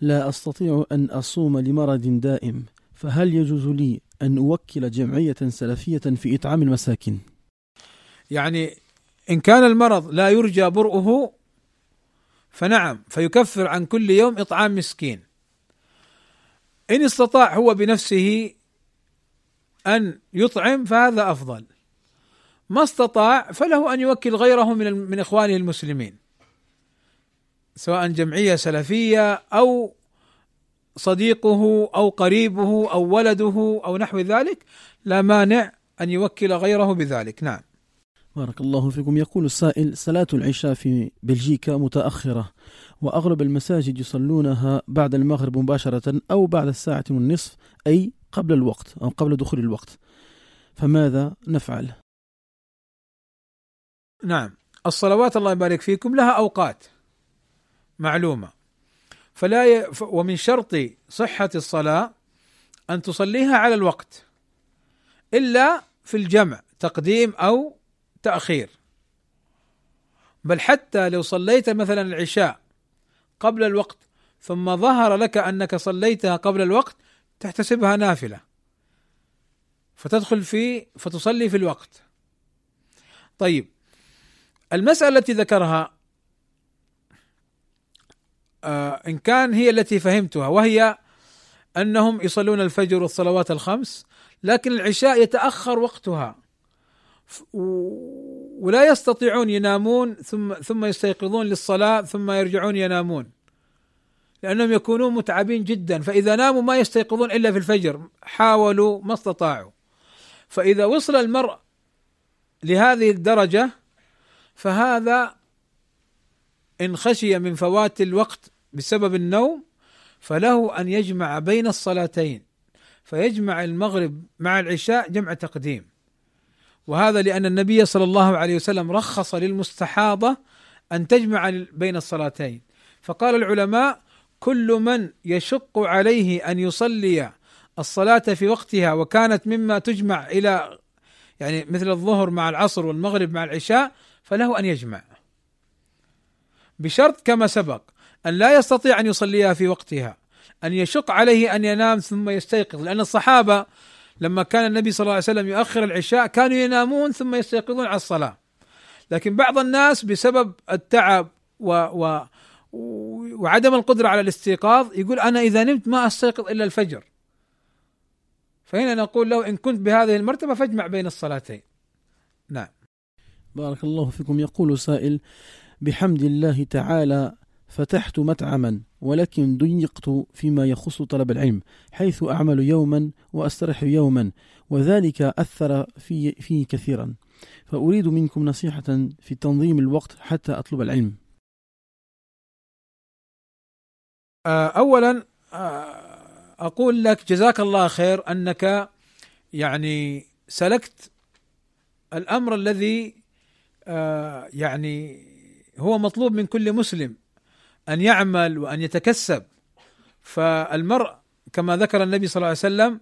لا أستطيع أن أصوم لمرض دائم فهل يجوز لي أن أوكل جمعية سلفية في إطعام المساكين؟ يعني إن كان المرض لا يرجى برؤه فنعم فيكفر عن كل يوم إطعام مسكين. إن استطاع هو بنفسه أن يطعم فهذا أفضل. ما استطاع فله أن يوكل غيره من من إخوانه المسلمين. سواء جمعية سلفية أو صديقه أو قريبه أو ولده أو نحو ذلك لا مانع أن يوكل غيره بذلك، نعم. بارك الله فيكم. يقول السائل صلاة العشاء في بلجيكا متأخرة وأغلب المساجد يصلونها بعد المغرب مباشرة أو بعد الساعة والنصف أي قبل الوقت أو قبل دخول الوقت. فماذا نفعل؟ نعم. الصلوات الله يبارك فيكم لها أوقات. معلومة. فلا ي... ومن شرط صحة الصلاة أن تصليها على الوقت إلا في الجمع تقديم أو تأخير. بل حتى لو صليت مثلا العشاء قبل الوقت ثم ظهر لك أنك صليتها قبل الوقت تحتسبها نافلة. فتدخل في فتصلي في الوقت. طيب المسألة التي ذكرها إن كان هي التي فهمتها وهي أنهم يصلون الفجر والصلوات الخمس لكن العشاء يتأخر وقتها. ولا يستطيعون ينامون ثم ثم يستيقظون للصلاة ثم يرجعون ينامون. لأنهم يكونون متعبين جدا فإذا ناموا ما يستيقظون إلا في الفجر حاولوا ما استطاعوا. فإذا وصل المرء لهذه الدرجة فهذا إن خشي من فوات الوقت بسبب النوم فله أن يجمع بين الصلاتين فيجمع المغرب مع العشاء جمع تقديم. وهذا لأن النبي صلى الله عليه وسلم رخص للمستحاضة أن تجمع بين الصلاتين. فقال العلماء كل من يشق عليه أن يصلي الصلاة في وقتها وكانت مما تجمع إلى يعني مثل الظهر مع العصر والمغرب مع العشاء فله أن يجمع. بشرط كما سبق أن لا يستطيع أن يصليها في وقتها أن يشق عليه أن ينام ثم يستيقظ لأن الصحابة لما كان النبي صلى الله عليه وسلم يؤخر العشاء كانوا ينامون ثم يستيقظون على الصلاة. لكن بعض الناس بسبب التعب و, و وعدم القدرة على الاستيقاظ يقول أنا إذا نمت ما أستيقظ إلا الفجر. فهنا نقول له إن كنت بهذه المرتبة فاجمع بين الصلاتين. نعم. بارك الله فيكم. يقول سائل بحمد الله تعالى فتحت مطعما ولكن ضيقت فيما يخص طلب العلم حيث أعمل يوما وأسترح يوما وذلك أثر في فيه كثيرا. فأريد منكم نصيحة في تنظيم الوقت حتى أطلب العلم. آه، أولا آه، أقول لك جزاك الله خير أنك يعني سلكت الأمر الذي آه، يعني هو مطلوب من كل مسلم أن يعمل وأن يتكسب. فالمرء كما ذكر النبي صلى الله عليه وسلم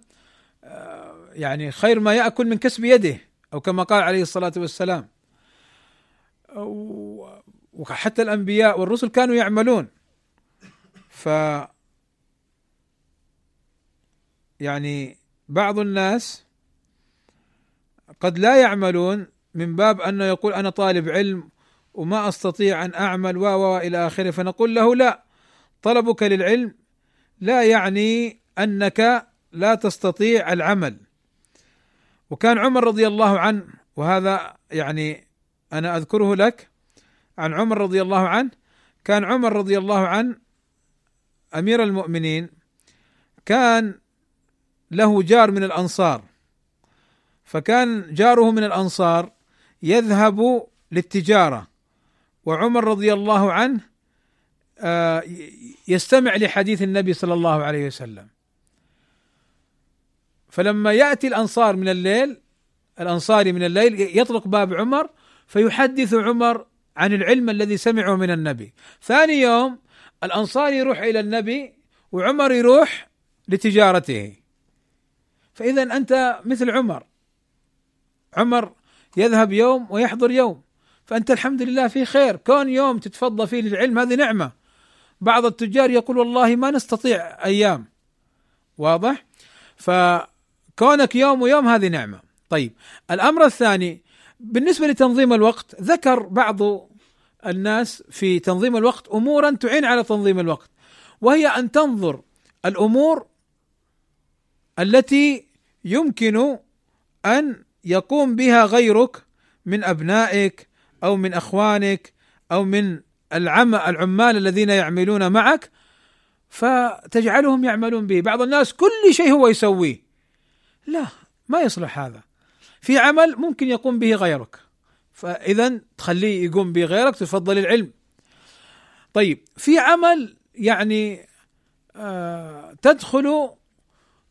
آه، يعني خير ما يأكل من كسب يده أو كما قال عليه الصلاة والسلام. وحتى الأنبياء والرسل كانوا يعملون. ف يعني بعض الناس قد لا يعملون من باب أنه يقول أنا طالب علم وما أستطيع أن أعمل و إلى آخره فنقول له لا. طلبك للعلم لا يعني أنك لا تستطيع العمل. وكان عمر رضي الله عنه وهذا يعني أنا أذكره لك عن عمر رضي الله عنه كان عمر رضي الله عنه أمير المؤمنين كان له جار من الأنصار. فكان جاره من الأنصار يذهب للتجارة. وعمر رضي الله عنه آه، يستمع لحديث النبي صلى الله عليه وسلم. فلما يأتي الأنصار من الليل الانصاري من الليل يطرق باب عمر فيحدث عمر عن العلم الذي سمعه من النبي. ثاني يوم الانصاري يروح إلى النبي وعمر يروح لتجارته. فاذا أنت مثل عمر. عمر يذهب يوم ويحضر يوم. فأنت الحمد لله في خير. كون يوم تتفضى فيه للعلم هذه نعمة. بعض التجار يقول والله ما نستطيع أيام. واضح؟ فكونك يوم ويوم هذه نعمة. طيب الأمر الثاني بالنسبة لتنظيم الوقت ذكر بعض الناس في تنظيم الوقت أمورا تعين على تنظيم الوقت وهي أن تنظر الأمور التي يمكن أن يقوم بها غيرك من أبنائك أو من أخوانك أو من العم العمال الذين يعملون معك فتجعلهم يعملون به. بعض الناس كل شيء هو يسويه. لا ما يصلح هذا. في عمل ممكن يقوم به غيرك. فاذا تخليه يقوم به غيرك تفضل العلم. طيب في عمل يعني آه تدخل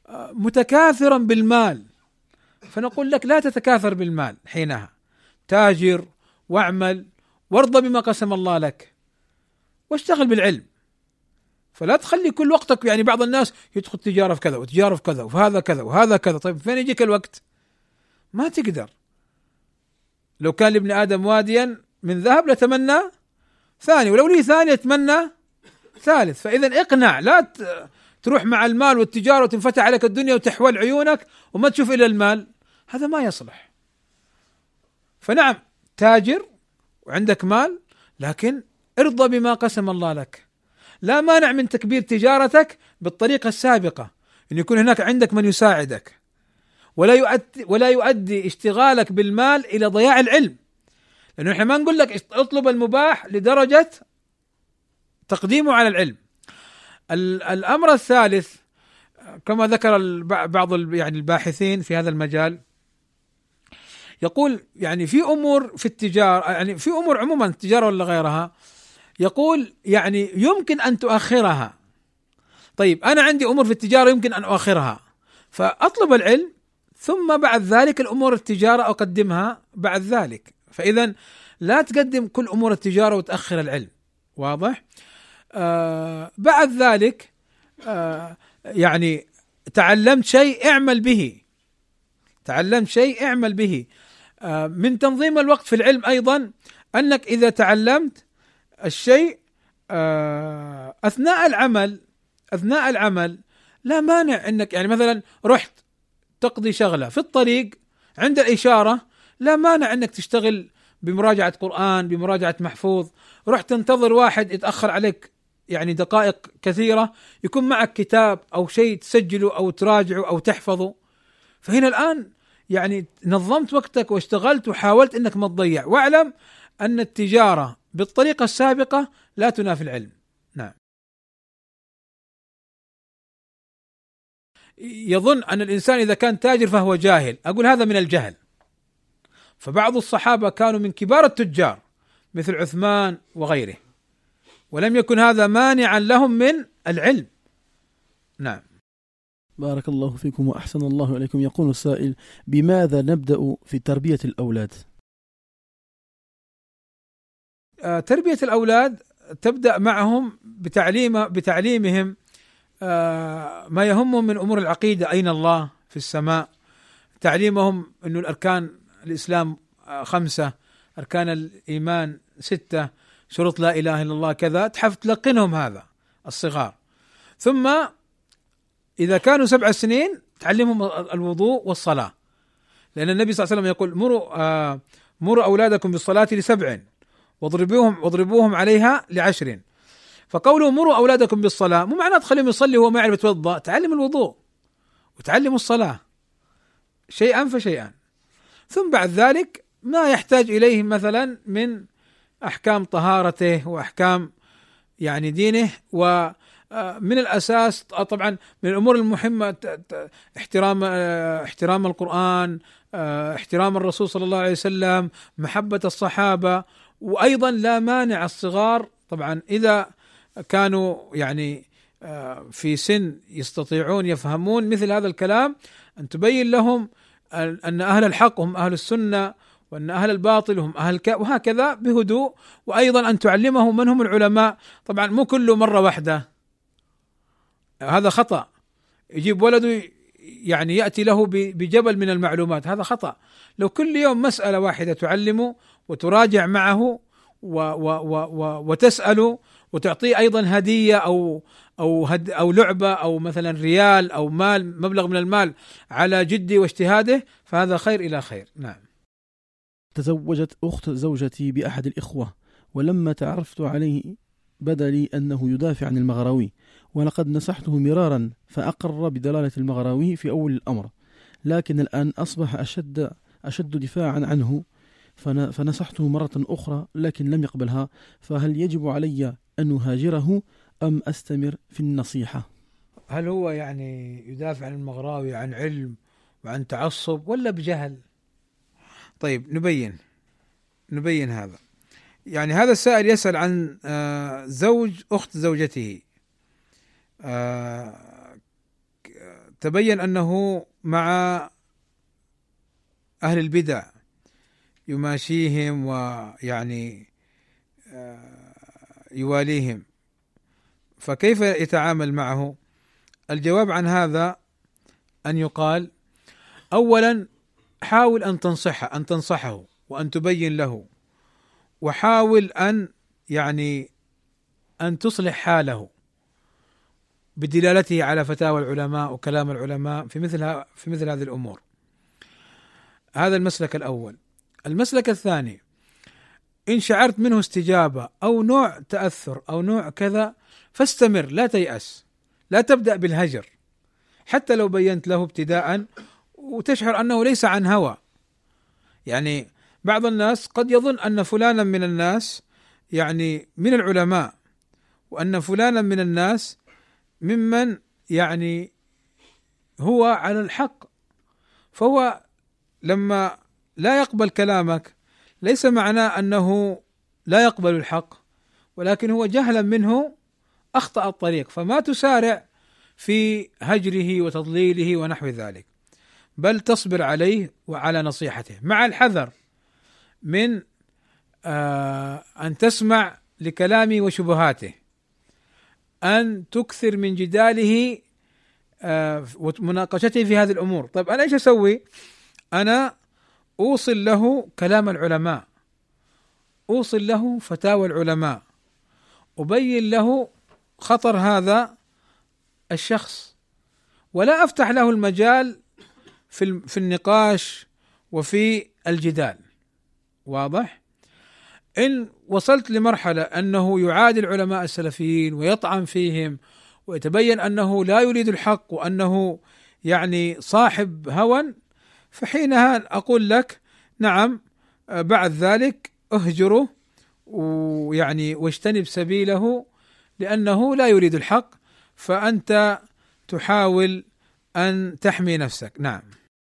آه متكاثرا بالمال. فنقول لك لا تتكاثر بالمال حينها. تاجر واعمل وارضى بما قسم الله لك واشتغل بالعلم. فلا تخلي كل وقتك يعني بعض الناس يدخل تجارة في كذا وتجارة في كذا وهذا كذا وهذا كذا. طيب فين يجيك الوقت؟ ما تقدر. لو كان لابن آدم واديا من ذهب لتمنى ثاني ولو لي ثاني يتمنى ثالث. فإذا اقنع لا تروح مع المال والتجارة وتنفتح عليك الدنيا وتحول عيونك وما تشوف إلا المال. هذا ما يصلح. فنعم تاجر وعندك مال لكن ارضى بما قسم الله لك. لا مانع من تكبير تجارتك بالطريقة السابقة إن يكون هناك عندك من يساعدك. ولا يؤدي ولا يؤدي اشتغالك بالمال إلى ضياع العلم. لأنه إحنا ما نقول لك اطلب المباح لدرجة تقديمه على العلم. الأمر الثالث كما ذكر بعض يعني الباحثين في هذا المجال يقول يعني في أمور في التجارة يعني في أمور عموما التجاره ولا غيرها؟ يقول يعني يمكن أن تؤخرها. طيب أنا عندي أمور في التجارة يمكن أن أؤخرها. فأطلب العلم ثم بعد ذلك الأمور التجارة أقدمها بعد ذلك. فاذا لا تقدم كل أمور التجارة وتأخر العلم. واضح؟ آه بعد ذلك آه يعني تعلمت شيء اعمل به. تعلمت شيء اعمل به. من تنظيم الوقت في العلم أيضا أنك إذا تعلمت الشيء آه أثناء العمل أثناء العمل لا مانع أنك يعني مثلا رحت تقضي شغلة في الطريق عند الإشارة لا مانع أنك تشتغل بمراجعة قرآن بمراجعة محفوظ. رحت تنتظر واحد يتأخر عليك يعني دقائق كثيرة يكون معك كتاب أو شيء تسجله أو تراجعه أو تحفظه. فهنا الآن يعني نظمت وقتك واشتغلت وحاولت إنك ما تضيع. واعلم أن التجارة بالطريقة السابقة لا تنافي العلم. نعم. يظن أن الإنسان إذا كان تاجر فهو جاهل. أقول هذا من الجهل. فبعض الصحابة كانوا من كبار التجار مثل عثمان وغيره. ولم يكن هذا مانعا لهم من العلم. نعم. بارك الله فيكم وأحسن الله إليكم. يقول السائل بماذا نبدأ في تربية الأولاد؟ آه، تربية الأولاد تبدأ معهم بتعليم بتعليمهم آه، ما يهمهم من أمور العقيدة. أين الله؟ في السماء. تعليمهم إنه الأركان الإسلام آه، خمسة أركان الإيمان ستة شروط لا إله إلا الله كذا. تحف تلقنهم هذا الصغار. ثم إذا كانوا سبع سنين تعلمهم الوضوء والصلاة. لأن النبي صلى الله عليه وسلم يقول مروا آه مروا أولادكم بالصلاة لسبع واضربوهم واضربوهم عليها لعشر. فقوله مروا أولادكم بالصلاة مو معناه تخليهم يصلي وهو ما يعرف يتوضأ تعلم الوضوء وتعلم الصلاة. شيئا فشيئا. ثم بعد ذلك ما يحتاج إليه مثلا من أحكام طهارته وأحكام يعني دينه و من الأساس طبعا من الأمور المهمة احترام احترام القرآن احترام الرسول صلى الله عليه وسلم محبة الصحابة وأيضا لا مانع الصغار. طبعا إذا كانوا يعني في سن يستطيعون يفهمون مثل هذا الكلام أن تبين لهم أن أهل الحق هم أهل السنة وأن أهل الباطل هم أهل ك... وهكذا بهدوء وأيضا أن تعلمهم من هم العلماء. طبعا مو كله مرة واحدة. هذا خطأ. يجيب ولده يعني يأتي له بجبل من المعلومات هذا خطأ. لو كل يوم مسألة واحدة تعلمه وتراجع معه و و و و وتسأله وتعطيه أيضا هدية أو أو هد أو لعبة أو مثلا ريال أو مال مبلغ من المال على جدي واجتهاده فهذا خير إلى خير. نعم. تزوجت أخت زوجتي بأحد الإخوة ولما تعرفت عليه بدا لي أنه يدافع عن المغراوي. ولقد نصحته مرارا فأقر بدلالة المغراوي في أول الأمر لكن الآن أصبح أشد أشد دفاعا عنه. فنصحته مرة أخرى لكن لم يقبلها. فهل يجب علي أن أهاجره أم أستمر في النصيحة؟ هل هو يعني يدافع عن المغراوي عن علم وعن تعصب ولا بجهل؟ طيب نبين نبين هذا. يعني هذا السائل يسأل عن آه، زوج أخت زوجته. تبين أنه مع أهل البدع يماشيهم ويعني آه، يواليهم فكيف يتعامل معه؟ الجواب عن هذا أن يقال اولا حاول أن تنصحه أن تنصحه وأن تبين له وحاول أن يعني أن تصلح حاله بدلالته على فتاوى العلماء وكلام العلماء في مثل في مثل هذه الأمور. هذا المسلك الأول. المسلك الثاني إن شعرت منه استجابة أو نوع تأثر أو نوع كذا فاستمر لا تيأس لا تبدأ بالهجر حتى لو بينت له ابتداء وتشعر أنه ليس عن هوى يعني بعض الناس قد يظن أن فلانا من الناس يعني من العلماء وأن فلانا من الناس ممن يعني هو على الحق. فهو لما لا يقبل كلامك ليس معناه أنه لا يقبل الحق ولكن هو جهلا منه أخطأ الطريق. فما تسارع في هجره وتضليله ونحو ذلك بل تصبر عليه وعلى نصيحته. مع الحذر من آه أن تسمع لكلامه وشبهاته. أن تكثر من جداله آه ومناقشته في هذه الأمور. طيب أنا إيش أسوي؟ أنا أوصل له كلام العلماء. أوصل له فتاوى العلماء. أبين له خطر هذا الشخص. ولا أفتح له المجال في في النقاش وفي الجدال. واضح؟ إن وصلت لمرحلة أنه يعادي العلماء السلفيين ويطعن فيهم ويتبين أنه لا يريد الحق وأنه يعني صاحب هوى فحينها أقول لك نعم بعد ذلك اهجره ويعني واجتنب سبيله لأنه لا يريد الحق فأنت تحاول أن تحمي نفسك. نعم.